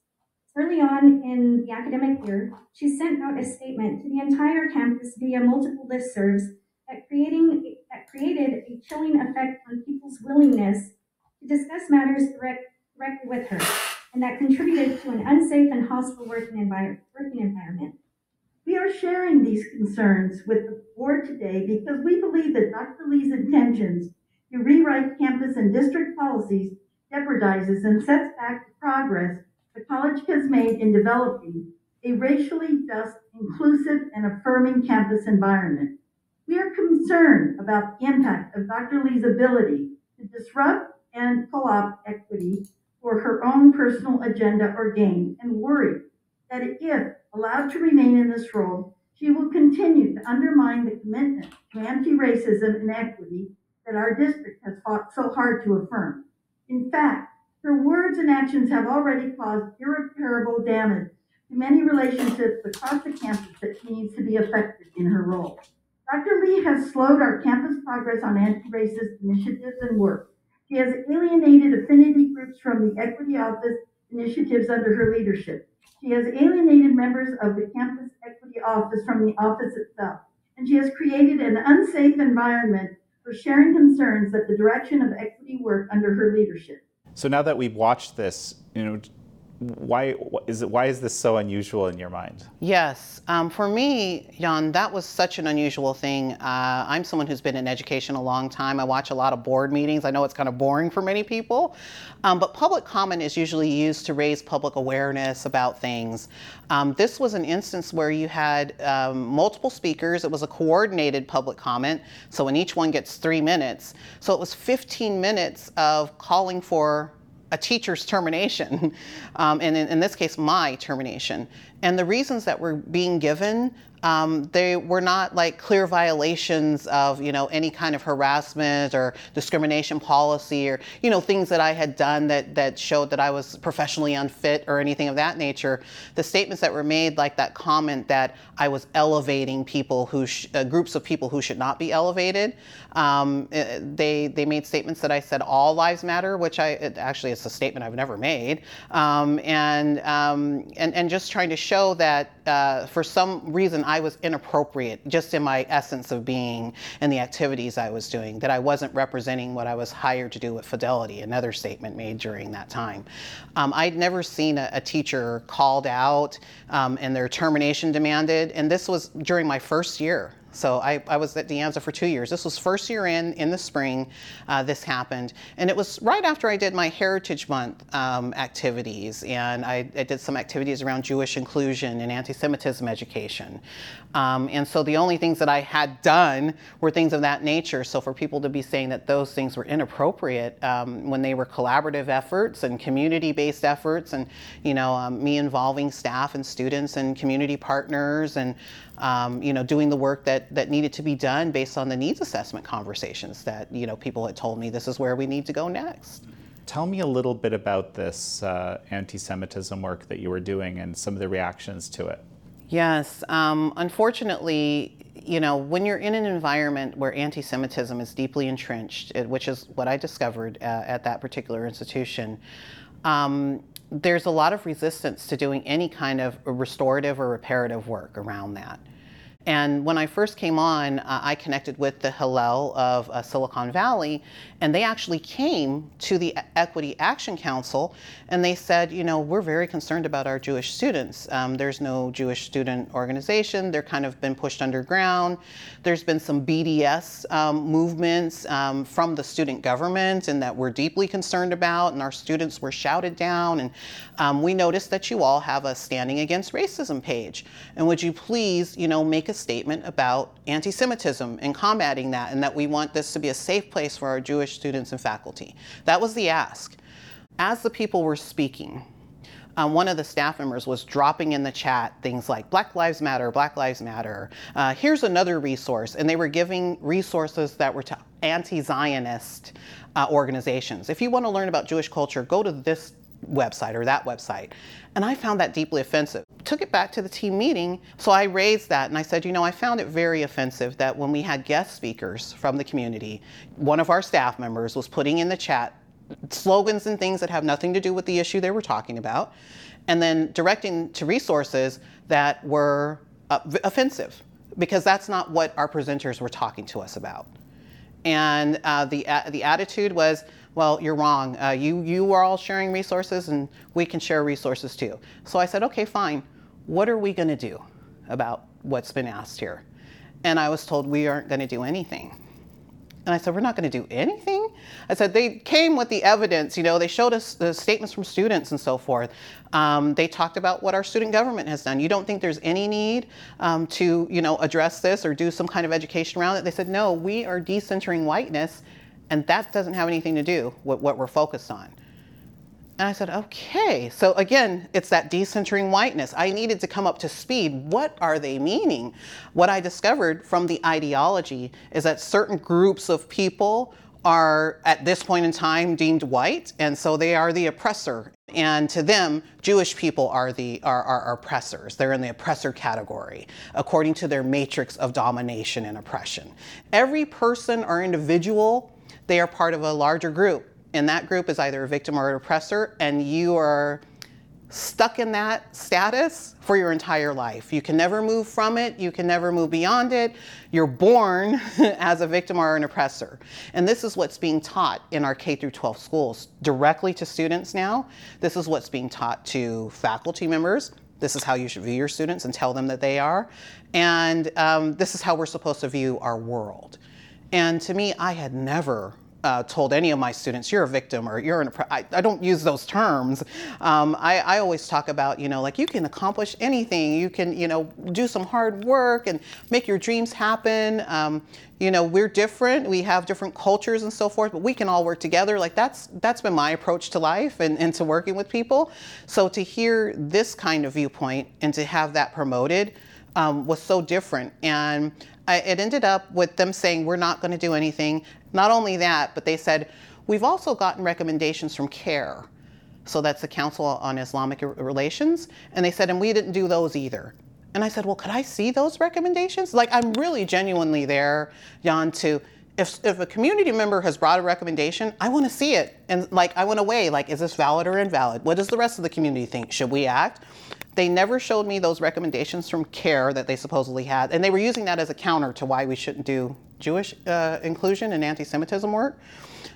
D: Early on in the academic year, she sent out a statement to the entire campus via multiple listservs that, creating, that created a chilling effect on people's willingness to discuss matters direct, directly with her, and that contributed to an unsafe and hostile working, envir- working environment.
E: We are sharing these concerns with the board today because we believe that Dr. Lee's intentions to rewrite campus and district policies jeopardizes and sets back the progress the college has made in developing a racially just, inclusive, and affirming campus environment. We are concerned about the impact of Dr. Lee's ability to disrupt and co-opt equity for her own personal agenda or gain, and worry that if allowed to remain in this role, she will continue to undermine the commitment to anti-racism and equity that our district has fought so hard to affirm. In fact, her words and actions have already caused irreparable damage to many relationships across the campus that she needs to be effective in her role. Dr. Lee has slowed our campus progress on anti-racist initiatives and work. She has alienated affinity groups from the Equity Office initiatives under her leadership. She has alienated members of the Campus Equity Office from the office itself. And she has created an unsafe environment for sharing concerns that the direction of equity work under her leadership.
B: So now that we've watched this, you know, why is it why is this so unusual in your mind?
A: Yes um, for me jan that was such an unusual thing. Uh, i'm someone who's been in education a long time. I watch a lot of board meetings. I know it's kind of boring for many people. Um, but public comment is usually used to raise public awareness about things. Um, this was an instance where you had um, multiple speakers. It was a coordinated public comment. So when each one gets three minutes so it was 15 minutes of calling for a teacher's termination, um, and in, in, this case, my termination. And the reasons that were being given um, they were not like clear violations of you know any kind of harassment or discrimination policy or you know things that I had done that that showed that I was professionally unfit or anything of that nature. The statements that were made, like that comment that I was elevating people who sh- uh, groups of people who should not be elevated. Um, eh, they they made statements that I said all lives matter, which I it, actually it's a statement I've never made, um, and um, and and just trying to show that uh, for some reason I was inappropriate just in my essence of being and the activities I was doing, that I wasn't representing what I was hired to do with Fidelity, another statement made during that time. Um, I'd never seen a, a teacher called out um, and their termination demanded, and this was during my first year so I, I, was at De Anza for two years. This was first year in, in the spring, uh, this happened. And it was right after I did my Heritage Month um, activities. And I, I, did some activities around Jewish inclusion and anti-Semitism education. Um, and so the only things that I had done were things of that nature. So for people to be saying that those things were inappropriate um, when they were collaborative efforts and community-based efforts and, you know, um, me involving staff and students and community partners and um, you know, doing the work that, that needed to be done based on the needs assessment conversations that, you know, people had told me this is where we need to go next.
B: Tell me a little bit about this uh, anti-Semitism work that you were doing and some of the reactions to it.
A: Yes, um, unfortunately, you know, when you're in an environment where anti-Semitism is deeply entrenched, which is what I discovered uh, at that particular institution, um, there's a lot of resistance to doing any kind of restorative or reparative work around that. And when I first came on, uh, I connected with the Hillel of uh, Silicon Valley, and they actually came to the Equity Action Council and they said, you know, we're very concerned about our Jewish students. Um, there's no Jewish student organization, they're kind of been pushed underground. There's been some BDS um, movements um, from the student government and that we're deeply concerned about, and our students were shouted down. And um, we noticed that you all have a Standing Against Racism page. And would you please, you know, make a statement about anti Semitism and combating that, and that we want this to be a safe place for our Jewish students and faculty? That was the ask. As the people were speaking, um, one of the staff members was dropping in the chat things like Black Lives Matter, Black Lives Matter. Uh, here's another resource. And they were giving resources that were to anti Zionist uh, organizations. If you want to learn about Jewish culture, go to this website or that website. And I found that deeply offensive. Took it back to the team meeting, so I raised that and I said, you know, I found it very offensive that when we had guest speakers from the community, one of our staff members was putting in the chat slogans and things that have nothing to do with the issue they were talking about, and then directing to resources that were uh, offensive, because that's not what our presenters were talking to us about. And uh, the, uh, the attitude was, well, you're wrong. Uh, you, you are all sharing resources, and we can share resources too. So I said, okay, fine. What are we going to do about what's been asked here? And I was told we aren't going to do anything. And I said, We're not going to do anything? I said, They came with the evidence. You know, they showed us the statements from students and so forth. Um, they talked about what our student government has done. You don't think there's any need um, to, you know, address this or do some kind of education around it? They said, No, we are decentering whiteness, and that doesn't have anything to do with what we're focused on. And I said, okay. So again, it's that decentering whiteness. I needed to come up to speed. What are they meaning? What I discovered from the ideology is that certain groups of people are at this point in time deemed white, and so they are the oppressor. And to them, Jewish people are the are, are oppressors. They're in the oppressor category, according to their matrix of domination and oppression. Every person or individual, they are part of a larger group and that group is either a victim or an oppressor, and you are stuck in that status for your entire life. You can never move from it, you can never move beyond it. You're born as a victim or an oppressor. And this is what's being taught in our K through 12 schools directly to students now. This is what's being taught to faculty members. This is how you should view your students and tell them that they are. And um, this is how we're supposed to view our world. And to me, I had never uh, told any of my students, you're a victim or you're an, I, I don't use those terms. Um, I, I always talk about, you know, like you can accomplish anything. You can, you know, do some hard work and make your dreams happen. Um, you know, we're different. We have different cultures and so forth, but we can all work together. Like that's, that's been my approach to life and, and to working with people. So to hear this kind of viewpoint and to have that promoted, um, was so different. And I, it ended up with them saying, we're not going to do anything. Not only that, but they said, we've also gotten recommendations from CAIR. So that's the Council on Islamic Relations. And they said, and we didn't do those either. And I said, well, could I see those recommendations? Like, I'm really genuinely there, Jan, to, if, if a community member has brought a recommendation, I want to see it. And like, I want to weigh, like, is this valid or invalid? What does the rest of the community think? Should we act? They never showed me those recommendations from CAIR that they supposedly had, and they were using that as a counter to why we shouldn't do Jewish uh, inclusion and anti Semitism work.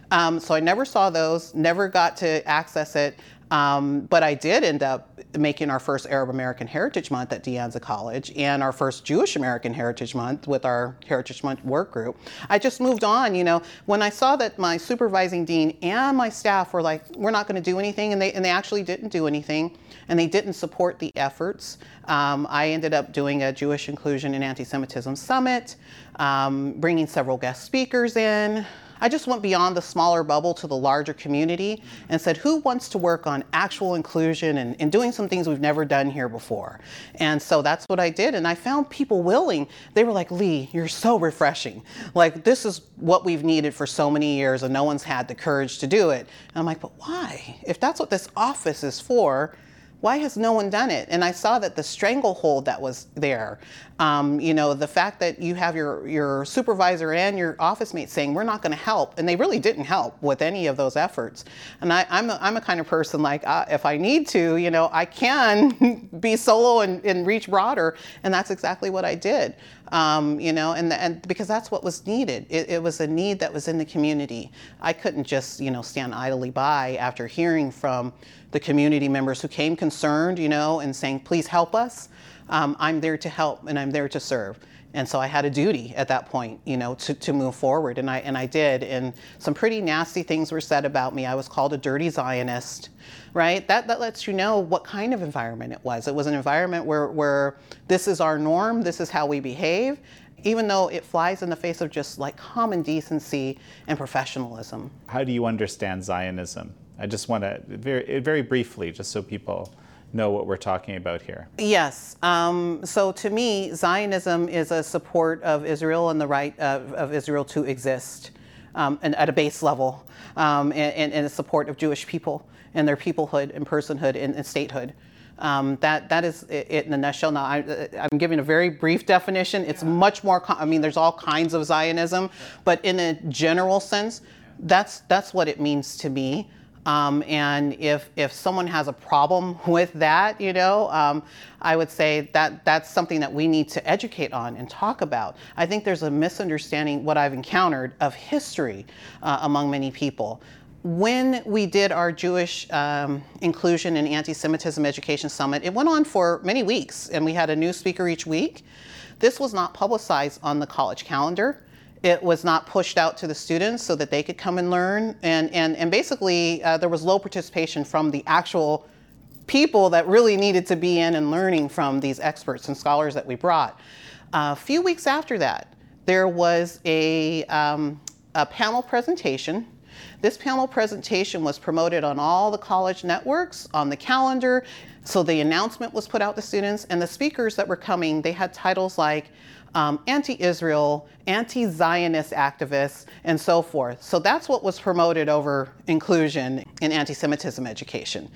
A: Um, so I never saw those, never got to access it. Um, but I did end up making our first Arab American Heritage Month at De Anza College and our first Jewish American Heritage Month with our Heritage Month work group. I just moved on, you know, when I saw that my supervising dean and my staff were like, we're not going to do anything, and they, and they actually didn't do anything, and they didn't support the efforts. Um, I ended up doing a Jewish Inclusion and Anti Semitism Summit, um, bringing several guest speakers in. I just went beyond the smaller bubble to the larger community and said, who wants to work on actual inclusion and, and doing some things we've never done here before? And so that's what I did. And I found people willing. They were like, Lee, you're so refreshing. Like, this is what we've needed for so many years, and no one's had the courage to do it. And I'm like, but why? If that's what this office is for, why has no one done it? And I saw that the stranglehold that was there, um, you know, the fact that you have your, your supervisor and your office mate saying, we're not going to help, and they really didn't help with any of those efforts. And I, am a, I'm a kind of person like, uh, if I need to, you know, I can be solo and, and reach broader, and that's exactly what I did. Um, you know, and, and because that's what was needed. It, it, was a need that was in the community. I couldn't just, you know, stand idly by after hearing from the community members who came concerned, you know, and saying, please help us. Um, I'm there to help and I'm there to serve. And so I had a duty at that point, you know, to, to move forward. And I, and I did. And some pretty nasty things were said about me. I was called a dirty Zionist, right? That, that lets you know what kind of environment it was. It was an environment where, where this is our norm, this is how we behave, even though it flies in the face of just like common decency and professionalism.
B: How do you understand Zionism? I just want to very, very briefly, just so people know what we're talking about here.
A: Yes. Um, so to me, Zionism is a support of Israel and the right of, of Israel to exist um, and at a base level, um, and, and, a support of Jewish people and their peoplehood and personhood and, and statehood. Um, that that is it in a nutshell. Now I, am giving a very brief definition. It's yeah. much more. I mean, there's all kinds of Zionism, but in a general sense, that's that's what it means to me. Um, and if, if someone has a problem with that, you know, um, I would say that that's something that we need to educate on and talk about. I think there's a misunderstanding, what I've encountered, of history uh, among many people. When we did our Jewish um, Inclusion and Anti Semitism Education Summit, it went on for many weeks, and we had a new speaker each week. This was not publicized on the college calendar it was not pushed out to the students so that they could come and learn. And, and, and basically, uh, there was low participation from the actual people that really needed to be in and learning from these experts and scholars that we brought. Uh, a few weeks after that, there was a, um, a panel presentation. This panel presentation was promoted on all the college networks, on the calendar. So the announcement was put out to students, and the speakers that were coming, they had titles like um, anti-Israel, anti-Zionist activists, and so forth. So that's what was promoted over inclusion in anti-Semitism education.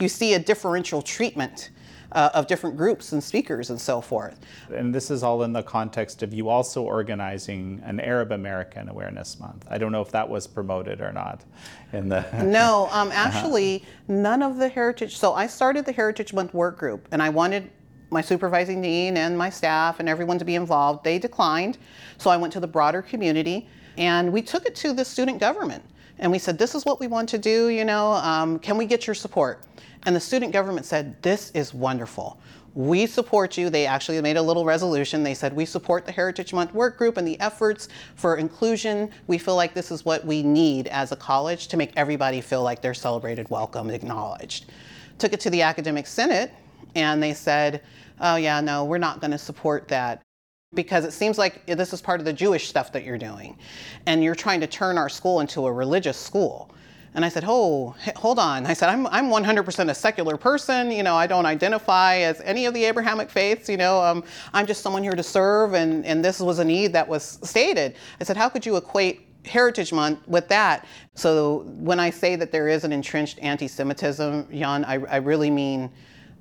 A: You see a differential treatment uh, of different groups and speakers and so forth.
B: And this is all in the context of you also organizing an Arab American Awareness Month. I don't know if that was promoted or not in the.
A: no, um, actually, uh-huh. none of the Heritage. So I started the Heritage Month work group, and I wanted my supervising dean and my staff and everyone to be involved. They declined. So I went to the broader community and we took it to the student government. And we said, this is what we want to do, you know, um, can we get your support? And the student government said, this is wonderful. We support you. They actually made a little resolution. They said, we support the Heritage Month work group and the efforts for inclusion. We feel like this is what we need as a college to make everybody feel like they're celebrated, welcome, acknowledged. Took it to the academic senate and they said, oh yeah, no, we're not going to support that because it seems like this is part of the Jewish stuff that you're doing. And you're trying to turn our school into a religious school. And I said, oh, hold on. I said, I'm, I'm 100% a secular person. You know, I don't identify as any of the Abrahamic faiths. You know, um, I'm just someone here to serve, and, and this was a need that was stated. I said, how could you equate Heritage Month with that? So when I say that there is an entrenched anti-Semitism, Jan, I, I really mean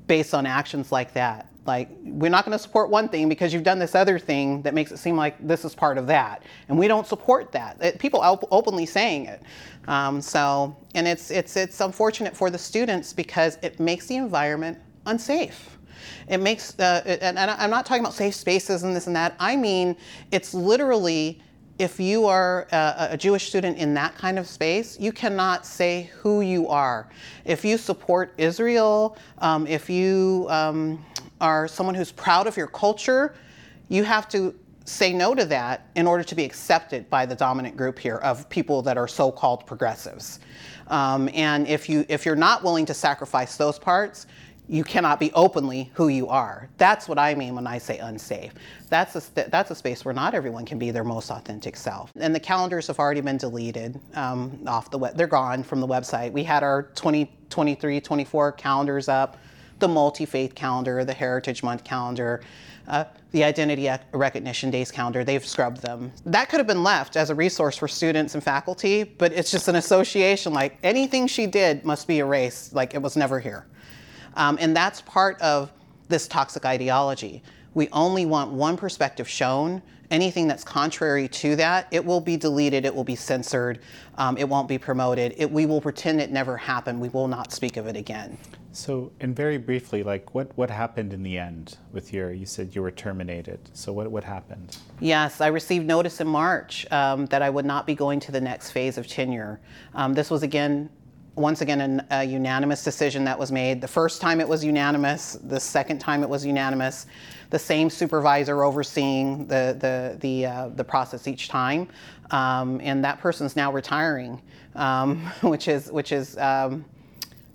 A: based on actions like that. Like, we're not going to support one thing because you've done this other thing that makes it seem like this is part of that. And we don't support that. It, people op- openly saying it. Um, so, and it's, it's, it's unfortunate for the students because it makes the environment unsafe. It makes, uh, it, and I'm not talking about safe spaces and this and that. I mean, it's literally if you are a, a, Jewish student in that kind of space, you cannot say who you are. If you support Israel, um, if you um, are someone who's proud of your culture, you have to say no to that in order to be accepted by the dominant group here of people that are so-called progressives. Um, and if you if you're not willing to sacrifice those parts, you cannot be openly who you are. That's what I mean when I say unsafe. That's a, that's a space where not everyone can be their most authentic self. And the calendars have already been deleted um, off the web. They're gone from the website. We had our 2023, 24 calendars up, the multi-faith calendar, the Heritage Month calendar, uh, the Identity Recognition Days calendar. They've scrubbed them. That could have been left as a resource for students and faculty, but it's just an association like anything she did must be erased, like it was never here. Um, and that's part of this toxic ideology. We only want one perspective shown. Anything that's contrary to that, it will be deleted, it will be censored, um, it won't be promoted. It, we will pretend it never happened. We will not speak of it again.
B: So, and very briefly, like what, what happened in the end with your, you said you were terminated. So, what, what happened?
A: Yes, I received notice in March um, that I would not be going to the next phase of tenure. Um, this was again once again an, a unanimous decision that was made. The first time it was unanimous, the second time it was unanimous. The same supervisor overseeing the the the uh, the process each time, um, and that person's now retiring, um, which is which is. Um,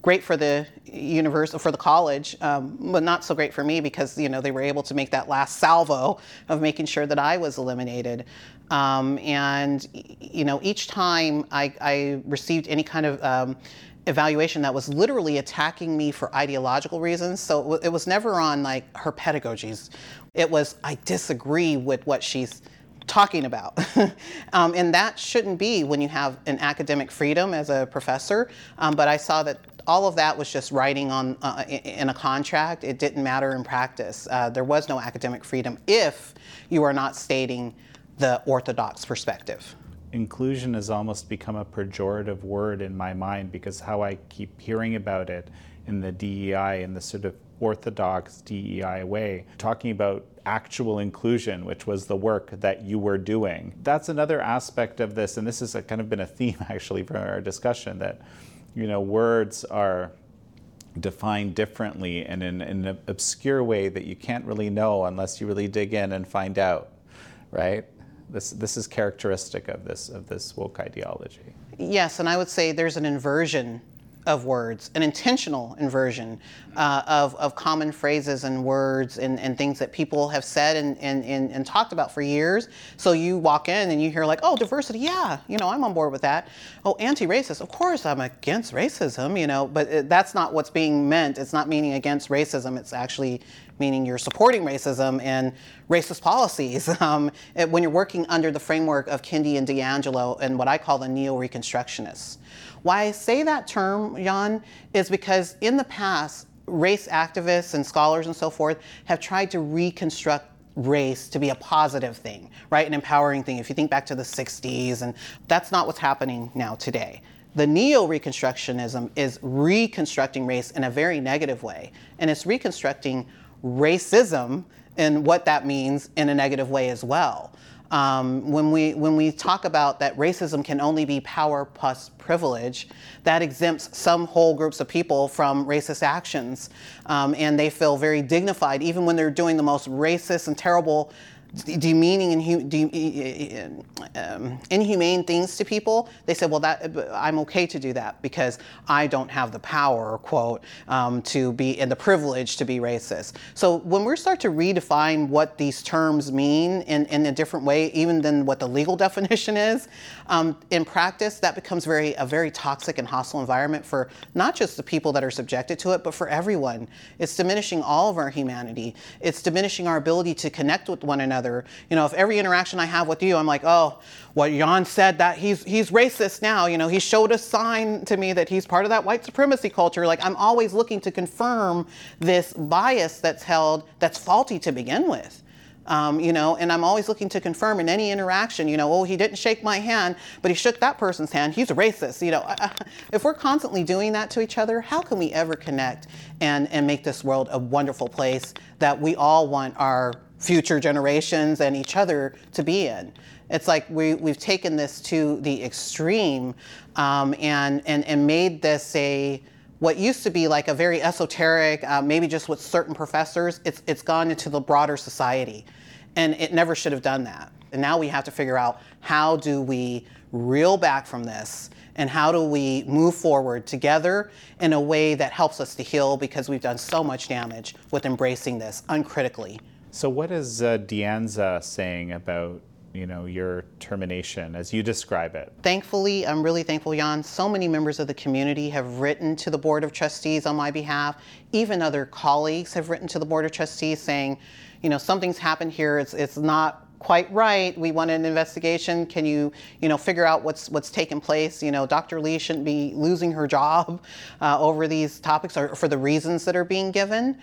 A: great for the university for the college um, but not so great for me because you know they were able to make that last salvo of making sure that i was eliminated um, and you know, each time I, I received any kind of um, evaluation that was literally attacking me for ideological reasons. So it was never on like her pedagogies. It was I disagree with what she's talking about. um, and that shouldn't be when you have an academic freedom as a professor. Um, but I saw that all of that was just writing on uh, in a contract. It didn't matter in practice. Uh, there was no academic freedom if you are not stating the orthodox perspective.
B: Inclusion has almost become a pejorative word in my mind because how I keep hearing about it in the DEI in the sort of orthodox DEI way, talking about actual inclusion, which was the work that you were doing. That's another aspect of this, and this has kind of been a theme actually for our discussion that, you know, words are defined differently and in, in an obscure way that you can't really know unless you really dig in and find out, right? This, this is characteristic of this, of this woke ideology.
A: Yes, and I would say there's an inversion of words, an intentional inversion uh, of, of common phrases and words and, and things that people have said and, and, and, and, talked about for years. So you walk in and you hear like, oh, diversity, yeah, you know, I'm on board with that. Oh, anti-racist, of course I'm against racism, you know, but it, that's not what's being meant. It's not meaning against racism. It's actually meaning you're supporting racism and racist policies um, when you're working under the framework of Kendi and DiAngelo and what I call the neo-reconstructionists. Why I say that term, Jan, is because in the past, race activists and scholars and so forth have tried to reconstruct race to be a positive thing, right? An empowering thing. If you think back to the 60s, and that's not what's happening now today. The neo Reconstructionism is reconstructing race in a very negative way, and it's reconstructing racism and what that means in a negative way as well. Um, when we when we talk about that racism can only be power plus privilege, that exempts some whole groups of people from racist actions, um, and they feel very dignified even when they're doing the most racist and terrible demeaning and de- um, inhumane things to people, they said, well, that I'm okay to do that because I don't have the power, quote, um, to be in the privilege to be racist. So when we start to redefine what these terms mean in, in a different way, even than what the legal definition is, um, in practice, that becomes very a very toxic and hostile environment for not just the people that are subjected to it, but for everyone. It's diminishing all of our humanity. It's diminishing our ability to connect with one another other. You know, if every interaction I have with you, I'm like, oh, what Jan said that he's he's racist now. You know, he showed a sign to me that he's part of that white supremacy culture. Like I'm always looking to confirm this bias that's held that's faulty to begin with. Um, you know, and I'm always looking to confirm in any interaction, you know, oh, he didn't shake my hand, but he shook that person's hand. He's a racist. You know, if we're constantly doing that to each other, how can we ever connect and, and make this world a wonderful place that we all want our future generations and each other to be in. It's like we, we've taken this to the extreme um, and, and, and made this a, what used to be like a very esoteric, uh, maybe just with certain professors, it's, it's gone into the broader society. And it never should have done that. And now we have to figure out how do we reel back from this and how do we move forward together in a way that helps us to heal because we've done so much damage with embracing this uncritically.
B: So, what is uh, De Anza saying about you know your termination as you describe it?
A: Thankfully, I'm really thankful, Jan. So many members of the community have written to the board of trustees on my behalf. Even other colleagues have written to the board of trustees saying, you know, something's happened here. It's it's not quite right. We want an investigation. Can you, you know, figure out what's what's taken place? You know, Dr. Lee shouldn't be losing her job uh, over these topics or for the reasons that are being given.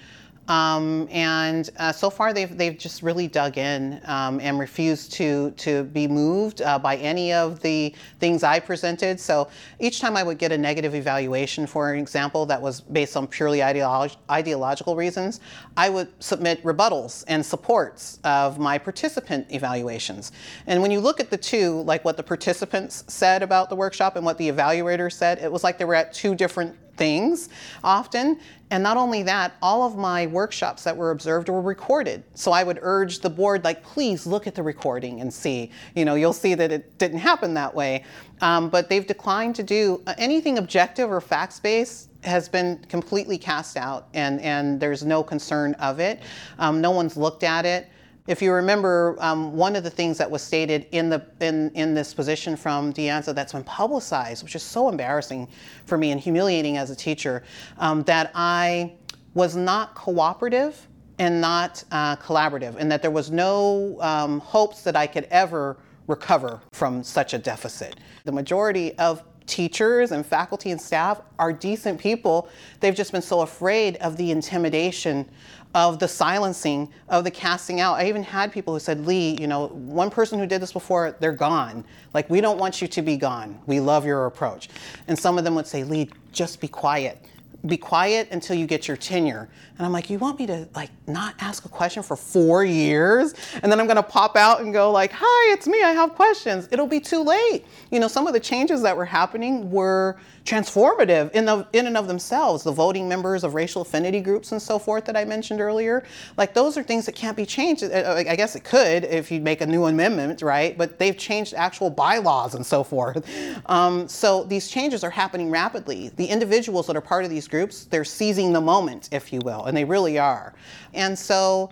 A: Um, and uh, so far, they've they've just really dug in um, and refused to to be moved uh, by any of the things I presented. So each time I would get a negative evaluation, for example, that was based on purely ideolog- ideological reasons, I would submit rebuttals and supports of my participant evaluations. And when you look at the two, like what the participants said about the workshop and what the evaluator said, it was like they were at two different things often. And not only that, all of my workshops that were observed were recorded. So I would urge the board, like, please look at the recording and see. You know, you'll see that it didn't happen that way. Um, but they've declined to do uh, anything objective or facts based has been completely cast out, and, and there's no concern of it. Um, no one's looked at it. If you remember, um, one of the things that was stated in the in, in this position from De Anza that's been publicized, which is so embarrassing for me and humiliating as a teacher, um, that I was not cooperative and not uh, collaborative, and that there was no um, hopes that I could ever recover from such a deficit. The majority of teachers and faculty and staff are decent people. They've just been so afraid of the intimidation of the silencing, of the casting out. I even had people who said, Lee, you know, one person who did this before, they're gone. Like, we don't want you to be gone. We love your approach. And some of them would say, Lee, just be quiet be quiet until you get your tenure. And I'm like, you want me to like not ask a question for four years? And then I'm gonna pop out and go like, hi, it's me, I have questions. It'll be too late. You know, some of the changes that were happening were transformative in, the, in and of themselves. The voting members of racial affinity groups and so forth that I mentioned earlier, like those are things that can't be changed. I guess it could if you make a new amendment, right? But they've changed actual bylaws and so forth. Um, so these changes are happening rapidly. The individuals that are part of these groups, they're seizing the moment, if you will, and they really are. And so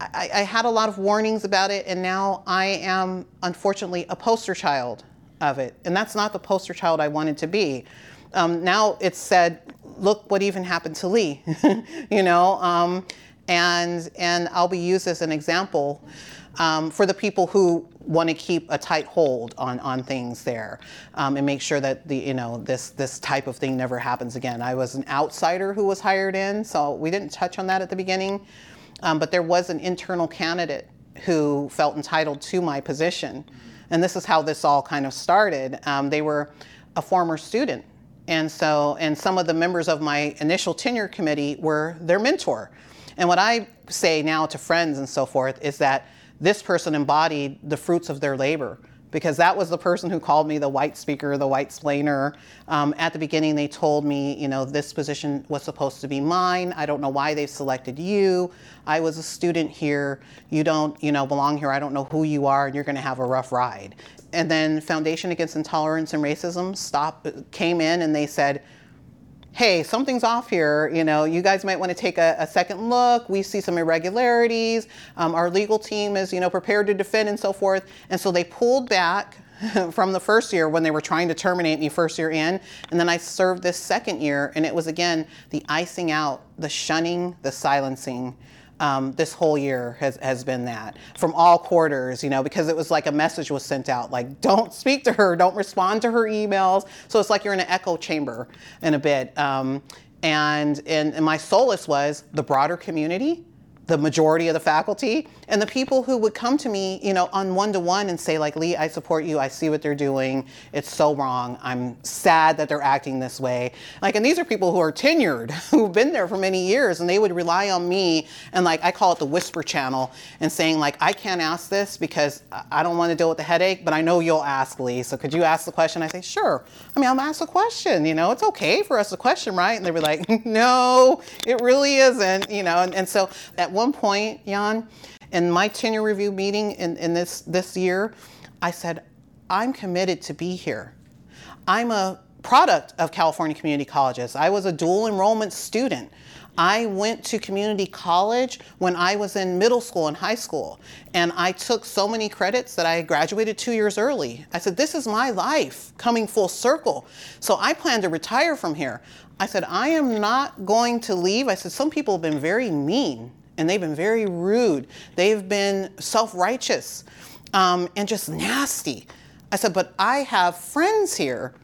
A: I, I, had a lot of warnings about it, and now I am unfortunately a poster child of it. And that's not the poster child I wanted to be. Um, now it's said, look what even happened to Lee, you know, um, and, and I'll be used as an example um, for the people who want to keep a tight hold on, on things there um, and make sure that the you know this this type of thing never happens again. I was an outsider who was hired in, so we didn't touch on that at the beginning, um, but there was an internal candidate who felt entitled to my position, and this is how this all kind of started. Um, they were a former student, and so and some of the members of my initial tenure committee were their mentor. And what I say now to friends and so forth is that this person embodied the fruits of their labor because that was the person who called me the white speaker, the white splainer. Um, at the beginning, they told me, you know, this position was supposed to be mine. I don't know why they selected you. I was a student here. You don't, you know, belong here. I don't know who you are, and you're going to have a rough ride. And then Foundation Against Intolerance and Racism stop came in and they said, hey, something's off here. You know, you guys might want to take a, a second look. We see some irregularities. Um, our legal team is, you know, prepared to defend and so forth. And so they pulled back from the first year when they were trying to terminate me first year in. And then I served this second year, and it was again the icing out, the shunning, the silencing um, this whole year has, has been that from all quarters, you know, because it was like a message was sent out like, don't speak to her, don't respond to her emails. So it's like you're in an echo chamber in a bit. Um, and, and, and my solace was the broader community the majority of the faculty and the people who would come to me, you know, on one to one and say like, Lee, I support you. I see what they're doing. It's so wrong. I'm sad that they're acting this way. Like, and these are people who are tenured, who've been there for many years, and they would rely on me and like I call it the whisper channel and saying like, I can't ask this because I don't want to deal with the headache, but I know you'll ask Lee. So could you ask the question? I say, sure. I mean, I'm ask a question. You know, it's okay for us to question, right? And they'd be like, no, it really isn't. You know, and, and so at one point, Jan, in my tenure review meeting in, in this, this year, I said, I'm committed to be here. I'm a product of California Community Colleges. I was a dual enrollment student. I went to community college when I was in middle school and high school, and I took so many credits that I graduated two years early. I said, This is my life coming full circle. So I plan to retire from here. I said, I am not going to leave. I said, Some people have been very mean and they've been very rude. They've been self righteous um, and just nasty. I said, but I have friends here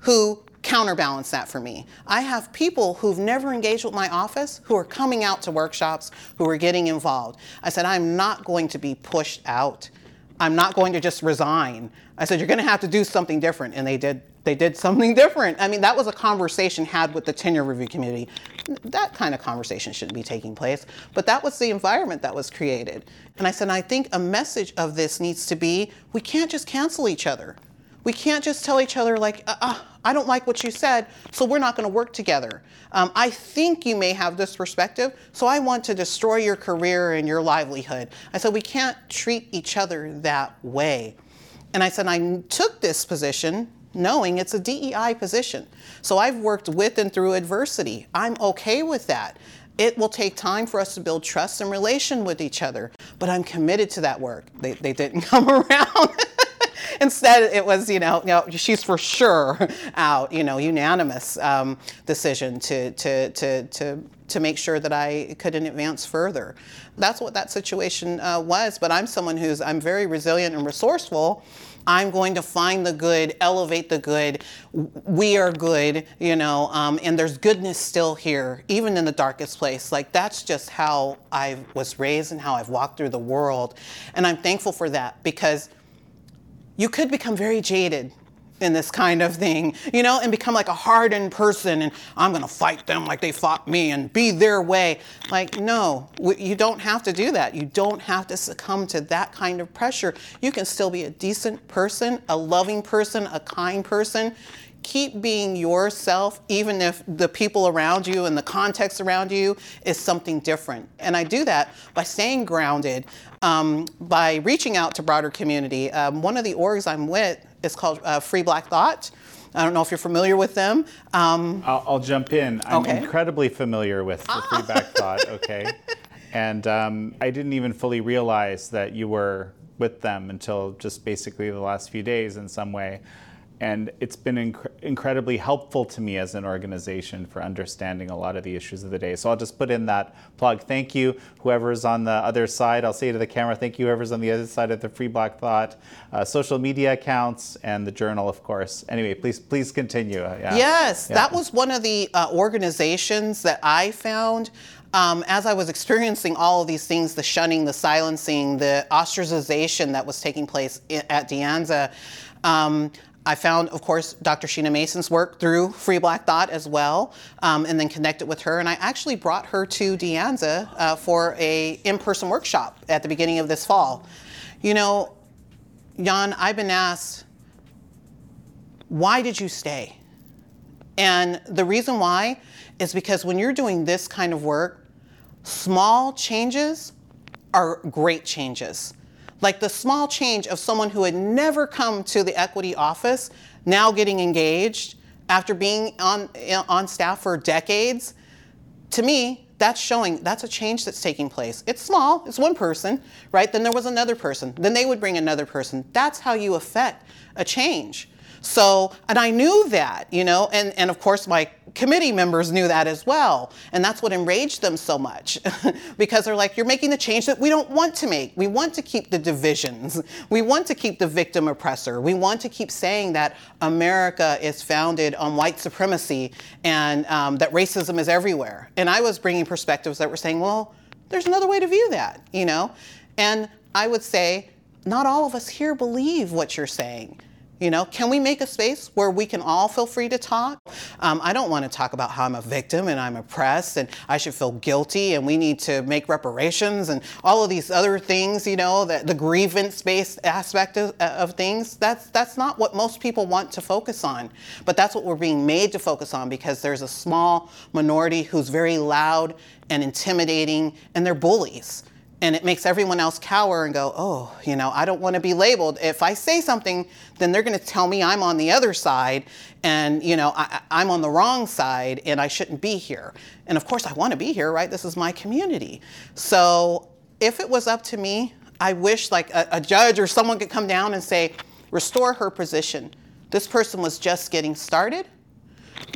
A: who counterbalance that for me. I have people who've never engaged with my office who are coming out to workshops, who are getting involved. I said, I'm not going to be pushed out. I'm not going to just resign. I said, you're going to have to do something different. And they did. They did something different. I mean, that was a conversation had with the tenure review committee. That kind of conversation shouldn't be taking place. But that was the environment that was created. And I said, I think a message of this needs to be we can't just cancel each other. We can't just tell each other, like, uh, uh, I don't like what you said, so we're not going to work together. Um, I think you may have this perspective, so I want to destroy your career and your livelihood. I said, we can't treat each other that way. And I said, I took this position knowing it's a DEI position. So I've worked with and through adversity. I'm okay with that. It will take time for us to build trust and relation with each other, but I'm committed to that work. They, they didn't come around. Instead, it was, you know, you know, she's for sure out, you know, unanimous um, decision to, to, to, to, to make sure that I couldn't advance further. That's what that situation uh, was. But I'm someone who's, I'm very resilient and resourceful. I'm going to find the good, elevate the good. We are good, you know, um, and there's goodness still here, even in the darkest place. Like that's just how I was raised and how I've walked through the world. And I'm thankful for that because you could become very jaded in this kind of thing, you know, and become like a hardened person and I'm going to fight them like they fought me and be their way. Like, no, you don't have to do that. You don't have to succumb to that kind of pressure. You can still be a decent person, a loving person, a kind person. Keep being yourself, even if the people around you and the context around you is something different. And I do that by staying grounded, um, by reaching out to broader community. Um, one of the orgs I'm with is called uh, Free Black Thought. I don't know if you're familiar with them. Um,
B: I'll, I'll, jump in. I'm
A: okay.
B: incredibly familiar with the Free Black Thought. Okay, and um, I didn't even fully realize that you were with them until just basically the last few days in some way and it's been inc- incredibly helpful to me as an organization for understanding a lot of the issues of the day. So I'll just put in that plug. Thank you, whoever's on the other side. I'll say to the camera, thank you, whoever's on the other side of the Free Black Thought, uh, social media accounts, and the journal, of course. Anyway, please, please continue. Uh,
A: yeah. Yes, yeah. that was one of the uh, organizations that I found. Um, as I was experiencing all of these things the shunning, the silencing, the ostracization that was taking place at De Anza, um, I found, of course, Dr. Sheena Mason's work through Free Black Thought as well, um, and then connected with her. And I actually brought her to De Anza uh, for a in-person workshop at the beginning of this fall. You know, Jan, I've been asked, why did you stay? And the reason why is because when you're doing this kind of work, small changes are great changes. Like the small change of someone who had never come to the equity office now getting engaged after being on, on staff for decades, to me, that's showing that's a change that's taking place. It's small, it's one person, right? Then there was another person. Then they would bring another person. That's how you affect a change. So, and I knew that, you know, and, and of course my committee members knew that as well. And that's what enraged them so much because they're like, you're making the change that we don't want to make. We want to keep the divisions. We want to keep the victim oppressor. We want to keep saying that America is founded on white supremacy and um, that racism is everywhere. And I was bringing perspectives that were saying, well, there's another way to view that, you know? And I would say, not all of us here believe what you're saying. You know, can we make a space where we can all feel free to talk? Um, I don't want to talk about how I'm a victim and I'm oppressed and I should feel guilty and we need to make reparations and all of these other things, you know, that the grievance-based aspect of, of things. That's, that's not what most people want to focus on. But that's what we're being made to focus on because there's a small minority who's very loud and intimidating and they're bullies and it makes everyone else cower and go, oh, you know, I don't want to be labeled. If I say something, then they're going to tell me I'm on the other side and, you know, I, am on the wrong side and I shouldn't be here. And of course, I want to be here, right? This is my community. So if it was up to me, I wish like a, a judge or someone could come down and say, restore her position. This person was just getting started.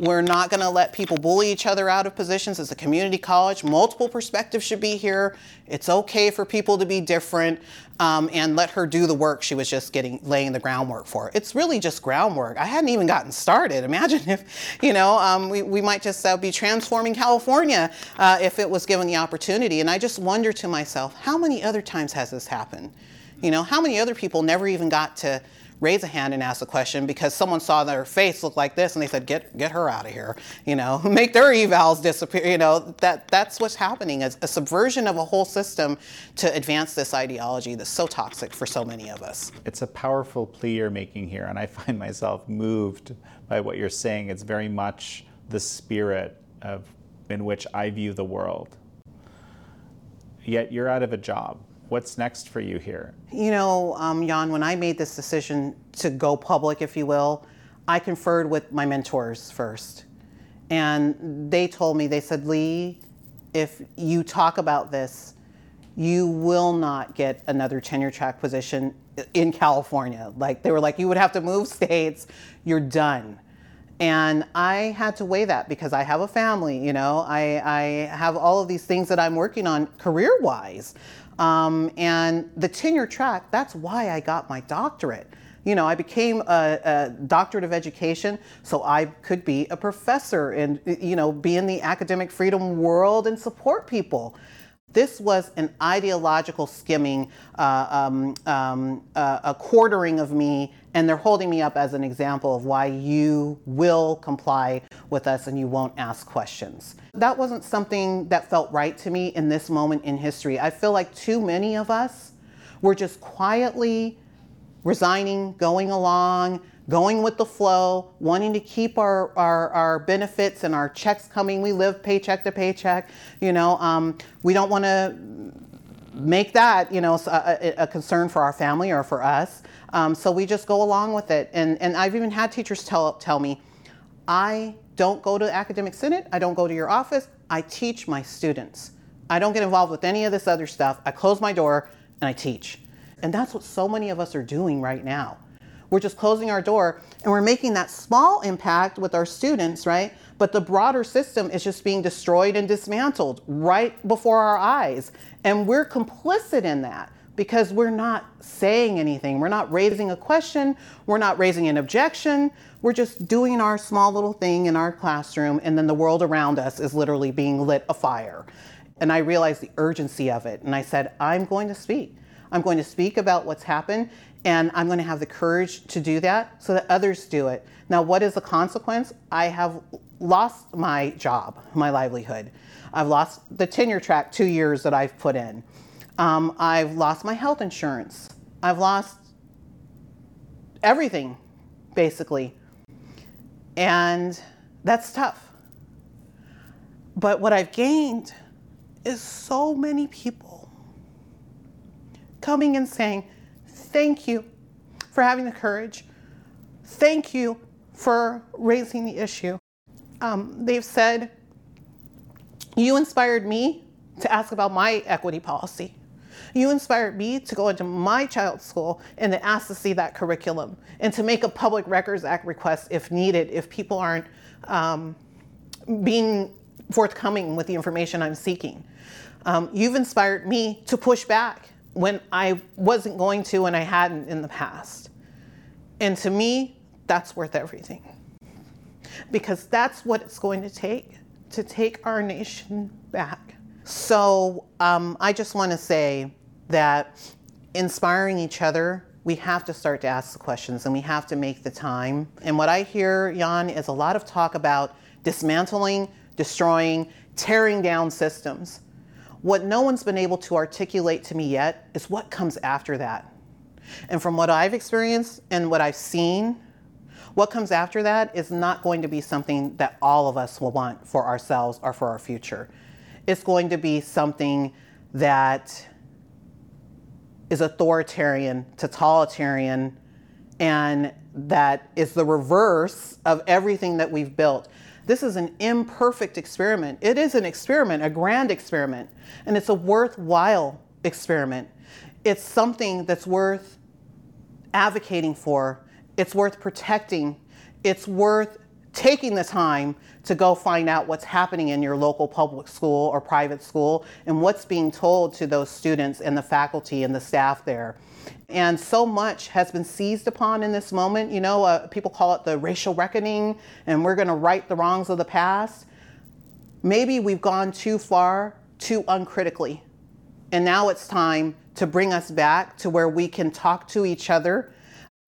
A: We're not going to let people bully each other out of positions. It's a community college. Multiple perspectives should be here. It's okay for people to be different um, and let her do the work she was just getting laying the groundwork for. It's really just groundwork. I hadn't even gotten started. Imagine if, you know, um, we, we might just uh, be transforming California uh, if it was given the opportunity. And I just wonder to myself, how many other times has this happened? You know, how many other people never even got to raise a hand and ask a question because someone saw their face look like this and they said, get, get her out of here, you know, make their evals disappear, you know, that, that's what's happening, is a subversion of a whole system to advance this ideology that's so toxic for so many of us.
B: It's a powerful plea you're making here, and I find myself moved by what you're saying. It's very much the spirit of in which I view the world. Yet you're out of a job What's next for you here?
A: You know, um, Jan, when I made this decision to go public, if you will, I conferred with my mentors first. And they told me, they said, Lee, if you talk about this, you will not get another tenure track position in California. Like, they were like, you would have to move states, you're done. And I had to weigh that because I have a family, you know, I, I have all of these things that I'm working on career wise. Um, and the tenure track, that's why I got my doctorate. You know, I became a, a, doctorate of education so I could be a professor and, you know, be in the academic freedom world and support people. This was an ideological skimming, uh, um, um, uh, a quartering of me, and they're holding me up as an example of why you will comply with us and you won't ask questions. That wasn't something that felt right to me in this moment in history. I feel like too many of us were just quietly resigning, going along, going with the flow, wanting to keep our, our, our benefits and our checks coming. We live paycheck to paycheck. You know, um, we don't want to make that, you know, a, a, concern for our family or for us. Um, so we just go along with it. And, and I've even had teachers tell, tell me, I don't go to academic senate. I don't go to your office. I teach my students. I don't get involved with any of this other stuff. I close my door and I teach. And that's what so many of us are doing right now. We're just closing our door and we're making that small impact with our students, right? But the broader system is just being destroyed and dismantled right before our eyes. And we're complicit in that because we're not saying anything. We're not raising a question. We're not raising an objection. We're just doing our small little thing in our classroom, and then the world around us is literally being lit afire. And I realized the urgency of it. And I said, I'm going to speak. I'm going to speak about what's happened. And I'm going to have the courage to do that so that others do it. Now, what is the consequence? I have lost my job, my livelihood. I've lost the tenure track two years that I've put in. Um, I've lost my health insurance. I've lost everything, basically. And that's tough. But what I've gained is so many people coming and saying, thank you for having the courage. Thank you for raising the issue. Um, they've said, You inspired me to ask about my equity policy. You inspired me to go into my child's school and to ask to see that curriculum and to make a Public Records Act request if needed, if people aren't um, being forthcoming with the information I'm seeking. Um, you've inspired me to push back when I wasn't going to and I hadn't in the past. And to me, that's worth everything. Because that's what it's going to take to take our nation back. So um, I just want to say that inspiring each other, we have to start to ask the questions and we have to make the time. And what I hear, Jan, is a lot of talk about dismantling, destroying, tearing down systems. What no one's been able to articulate to me yet is what comes after that. And from what I've experienced and what I've seen, what comes after that is not going to be something that all of us will want for ourselves or for our future. It's going to be something that is authoritarian, totalitarian, and that is the reverse of everything that we've built. This is an imperfect experiment. It is an experiment, a grand experiment, and it's a worthwhile experiment. It's something that's worth advocating for, it's worth protecting, it's worth taking the time to go find out what's happening in your local public school or private school and what's being told to those students and the faculty and the staff there. And so much has been seized upon in this moment. You know, uh, people call it the racial reckoning, and we're going to right the wrongs of the past. Maybe we've gone too far, too uncritically. And now it's time to bring us back to where we can talk to each other.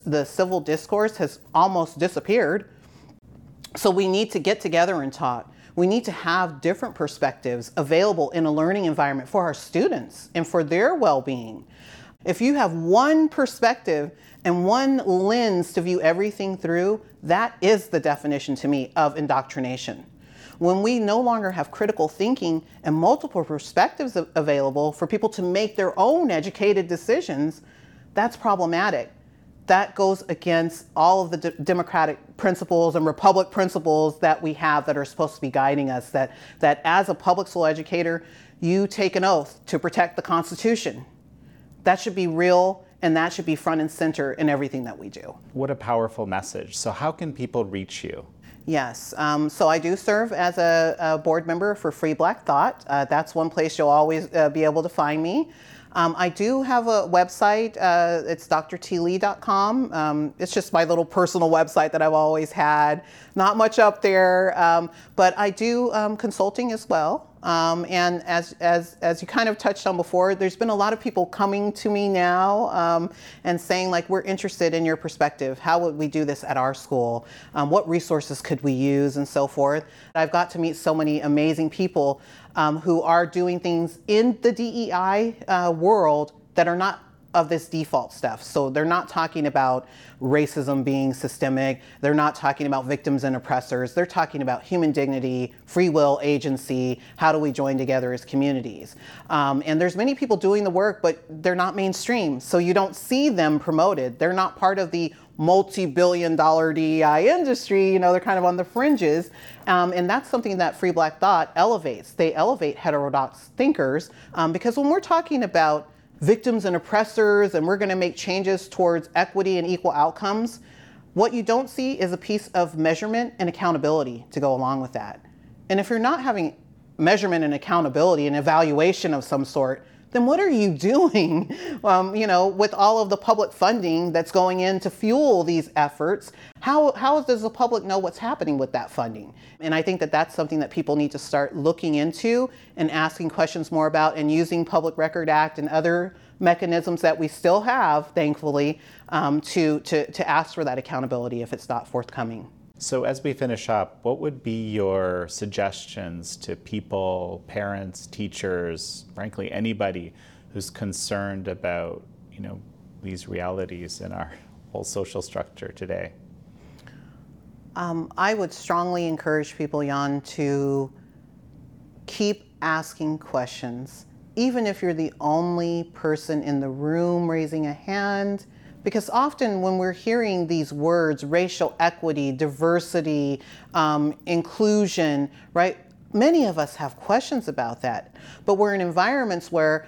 A: The civil discourse has almost disappeared. So we need to get together and talk. We need to have different perspectives available in a learning environment for our students and for their well being. If you have one perspective and one lens to view everything through, that is the definition to me of indoctrination. When we no longer have critical thinking and multiple perspectives available for people to make their own educated decisions, that's problematic that goes against all of the de- democratic principles and republic principles that we have that are supposed to be guiding us that that as a public school educator you take an oath to protect the constitution that should be real and that should be front and center in everything that we do
B: what a powerful message so how can people reach you
A: Yes, um, so I do serve as a, a, board member for Free Black Thought. Uh, that's one place you'll always uh, be able to find me. Um, I do have a website. Uh, it's drtlee.com. Um, it's just my little personal website that I've always had. Not much up there, um, but I do um, consulting as well. Um, and as, as, as you kind of touched on before, there's been a lot of people coming to me now um, and saying, like, we're interested in your perspective. How would we do this at our school? Um, what resources could we use and so forth? I've got to meet so many amazing people um, who are doing things in the DEI uh, world that are not of this default stuff. So they're not talking about racism being systemic. They're not talking about victims and oppressors. They're talking about human dignity, free will, agency. How do we join together as communities? Um, and there's many people doing the work, but they're not mainstream. So you don't see them promoted. They're not part of the multi-billion dollar DEI industry, you know, they're kind of on the fringes. Um, and that's something that Free Black Thought elevates. They elevate heterodox thinkers um, because when we're talking about victims and oppressors and we're going to make changes towards equity and equal outcomes, what you don't see is a piece of measurement and accountability to go along with that. And if you're not having measurement and accountability and evaluation of some sort, then what are you doing, um, you know, with all of the public funding that's going in to fuel these efforts? How, how does the public know what's happening with that funding? And I think that that's something that people need to start looking into and asking questions more about and using Public Record Act and other mechanisms that we still have, thankfully, um, to, to, to ask for that accountability if it's not forthcoming.
B: So, as we finish up, what would be your suggestions to people, parents, teachers, frankly, anybody who's concerned about, you know, these realities in our whole social structure today?
A: Um, I would strongly encourage people, Jan, to keep asking questions, even if you're the only person in the room raising a hand because often when we're hearing these words, racial equity, diversity, um, inclusion, right, many of us have questions about that. But we're in environments where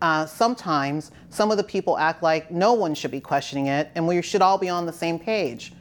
A: uh, sometimes some of the people act like no one should be questioning it and we should all be on the same page.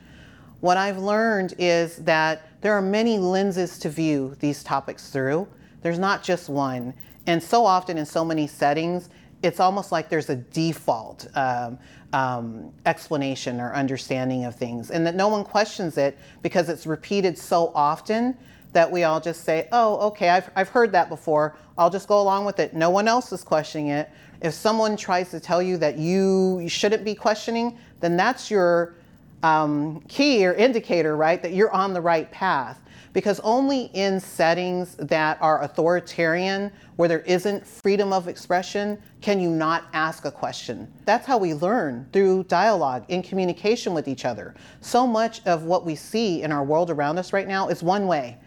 A: What I've learned is that there are many lenses to view these topics through. There's not just one. And so often in so many settings, it's almost like there's a default um, um, explanation or understanding of things, and that no one questions it because it's repeated so often that we all just say, oh, okay, I've, I've heard that before. I'll just go along with it. No one else is questioning it. If someone tries to tell you that you, shouldn't be questioning, then that's your um, key or indicator, right, that you're on the right path because only in settings that are authoritarian, where there isn't freedom of expression, can you not ask a question. That's how we learn through dialogue, in communication with each other. So much of what we see in our world around us right now is one way.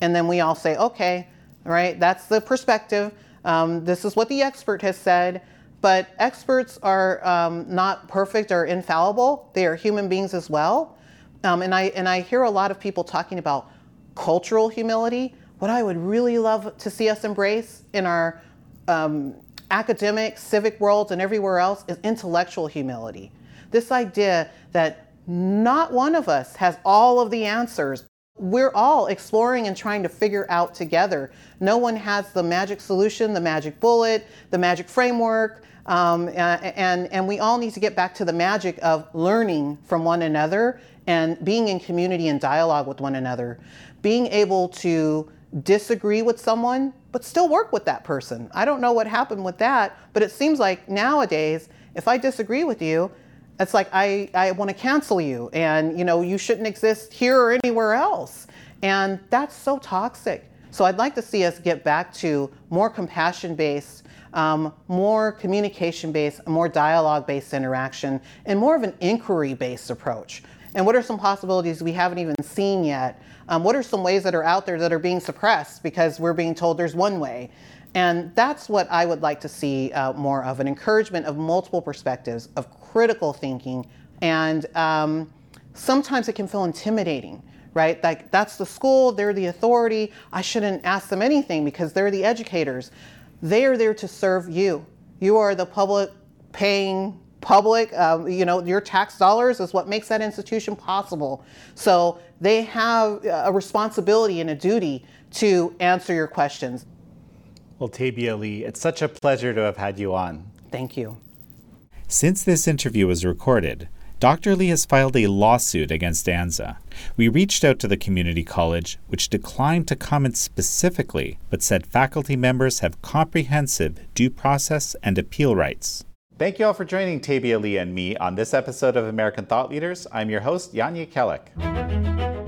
A: And then we all say, okay, right, that's the perspective. Um, this is what the expert has said. But experts are um, not perfect or infallible. They are human beings as well. Um, and I and I hear a lot of people talking about cultural humility, what I would really love to see us embrace in our um, academic, civic worlds, and everywhere else is intellectual humility. This idea that not one of us has all of the answers. we're all exploring and trying to figure out together. No one has the magic solution, the magic bullet, the magic framework. Um, and, and we all need to get back to the magic of learning from one another and being in community and dialogue with one another. Being able to disagree with someone, but still work with that person. I don't know what happened with that, but it seems like nowadays, if I disagree with you, it's like I, I want to cancel you and you know you shouldn't exist here or anywhere else. And that's so toxic. So I'd like to see us get back to more compassion based, um, more communication based, more dialogue based interaction, and more of an inquiry based approach. And what are some possibilities we haven't even seen yet? Um, what are some ways that are out there that are being suppressed because we're being told there's one way? And that's what I would like to see uh, more of an encouragement of multiple perspectives, of critical thinking. And um, sometimes it can feel intimidating, right? Like, that's the school, they're the authority. I shouldn't ask them anything because they're the educators. They are there to serve you. You are the public paying public. Um, you know, your tax dollars is what makes that institution possible. So they have a responsibility and a duty to answer your questions.
B: Well, Tabia Lee, it's such a pleasure to have had you on.
A: Thank you.
B: Since this interview was recorded, Dr. Lee has filed a lawsuit against ANZA. We reached out to the community college, which declined to comment specifically, but said faculty members have comprehensive due process and appeal rights. Thank you all for joining Tabia Lee and me on this episode of American Thought Leaders. I'm your host, Jan Jekielek.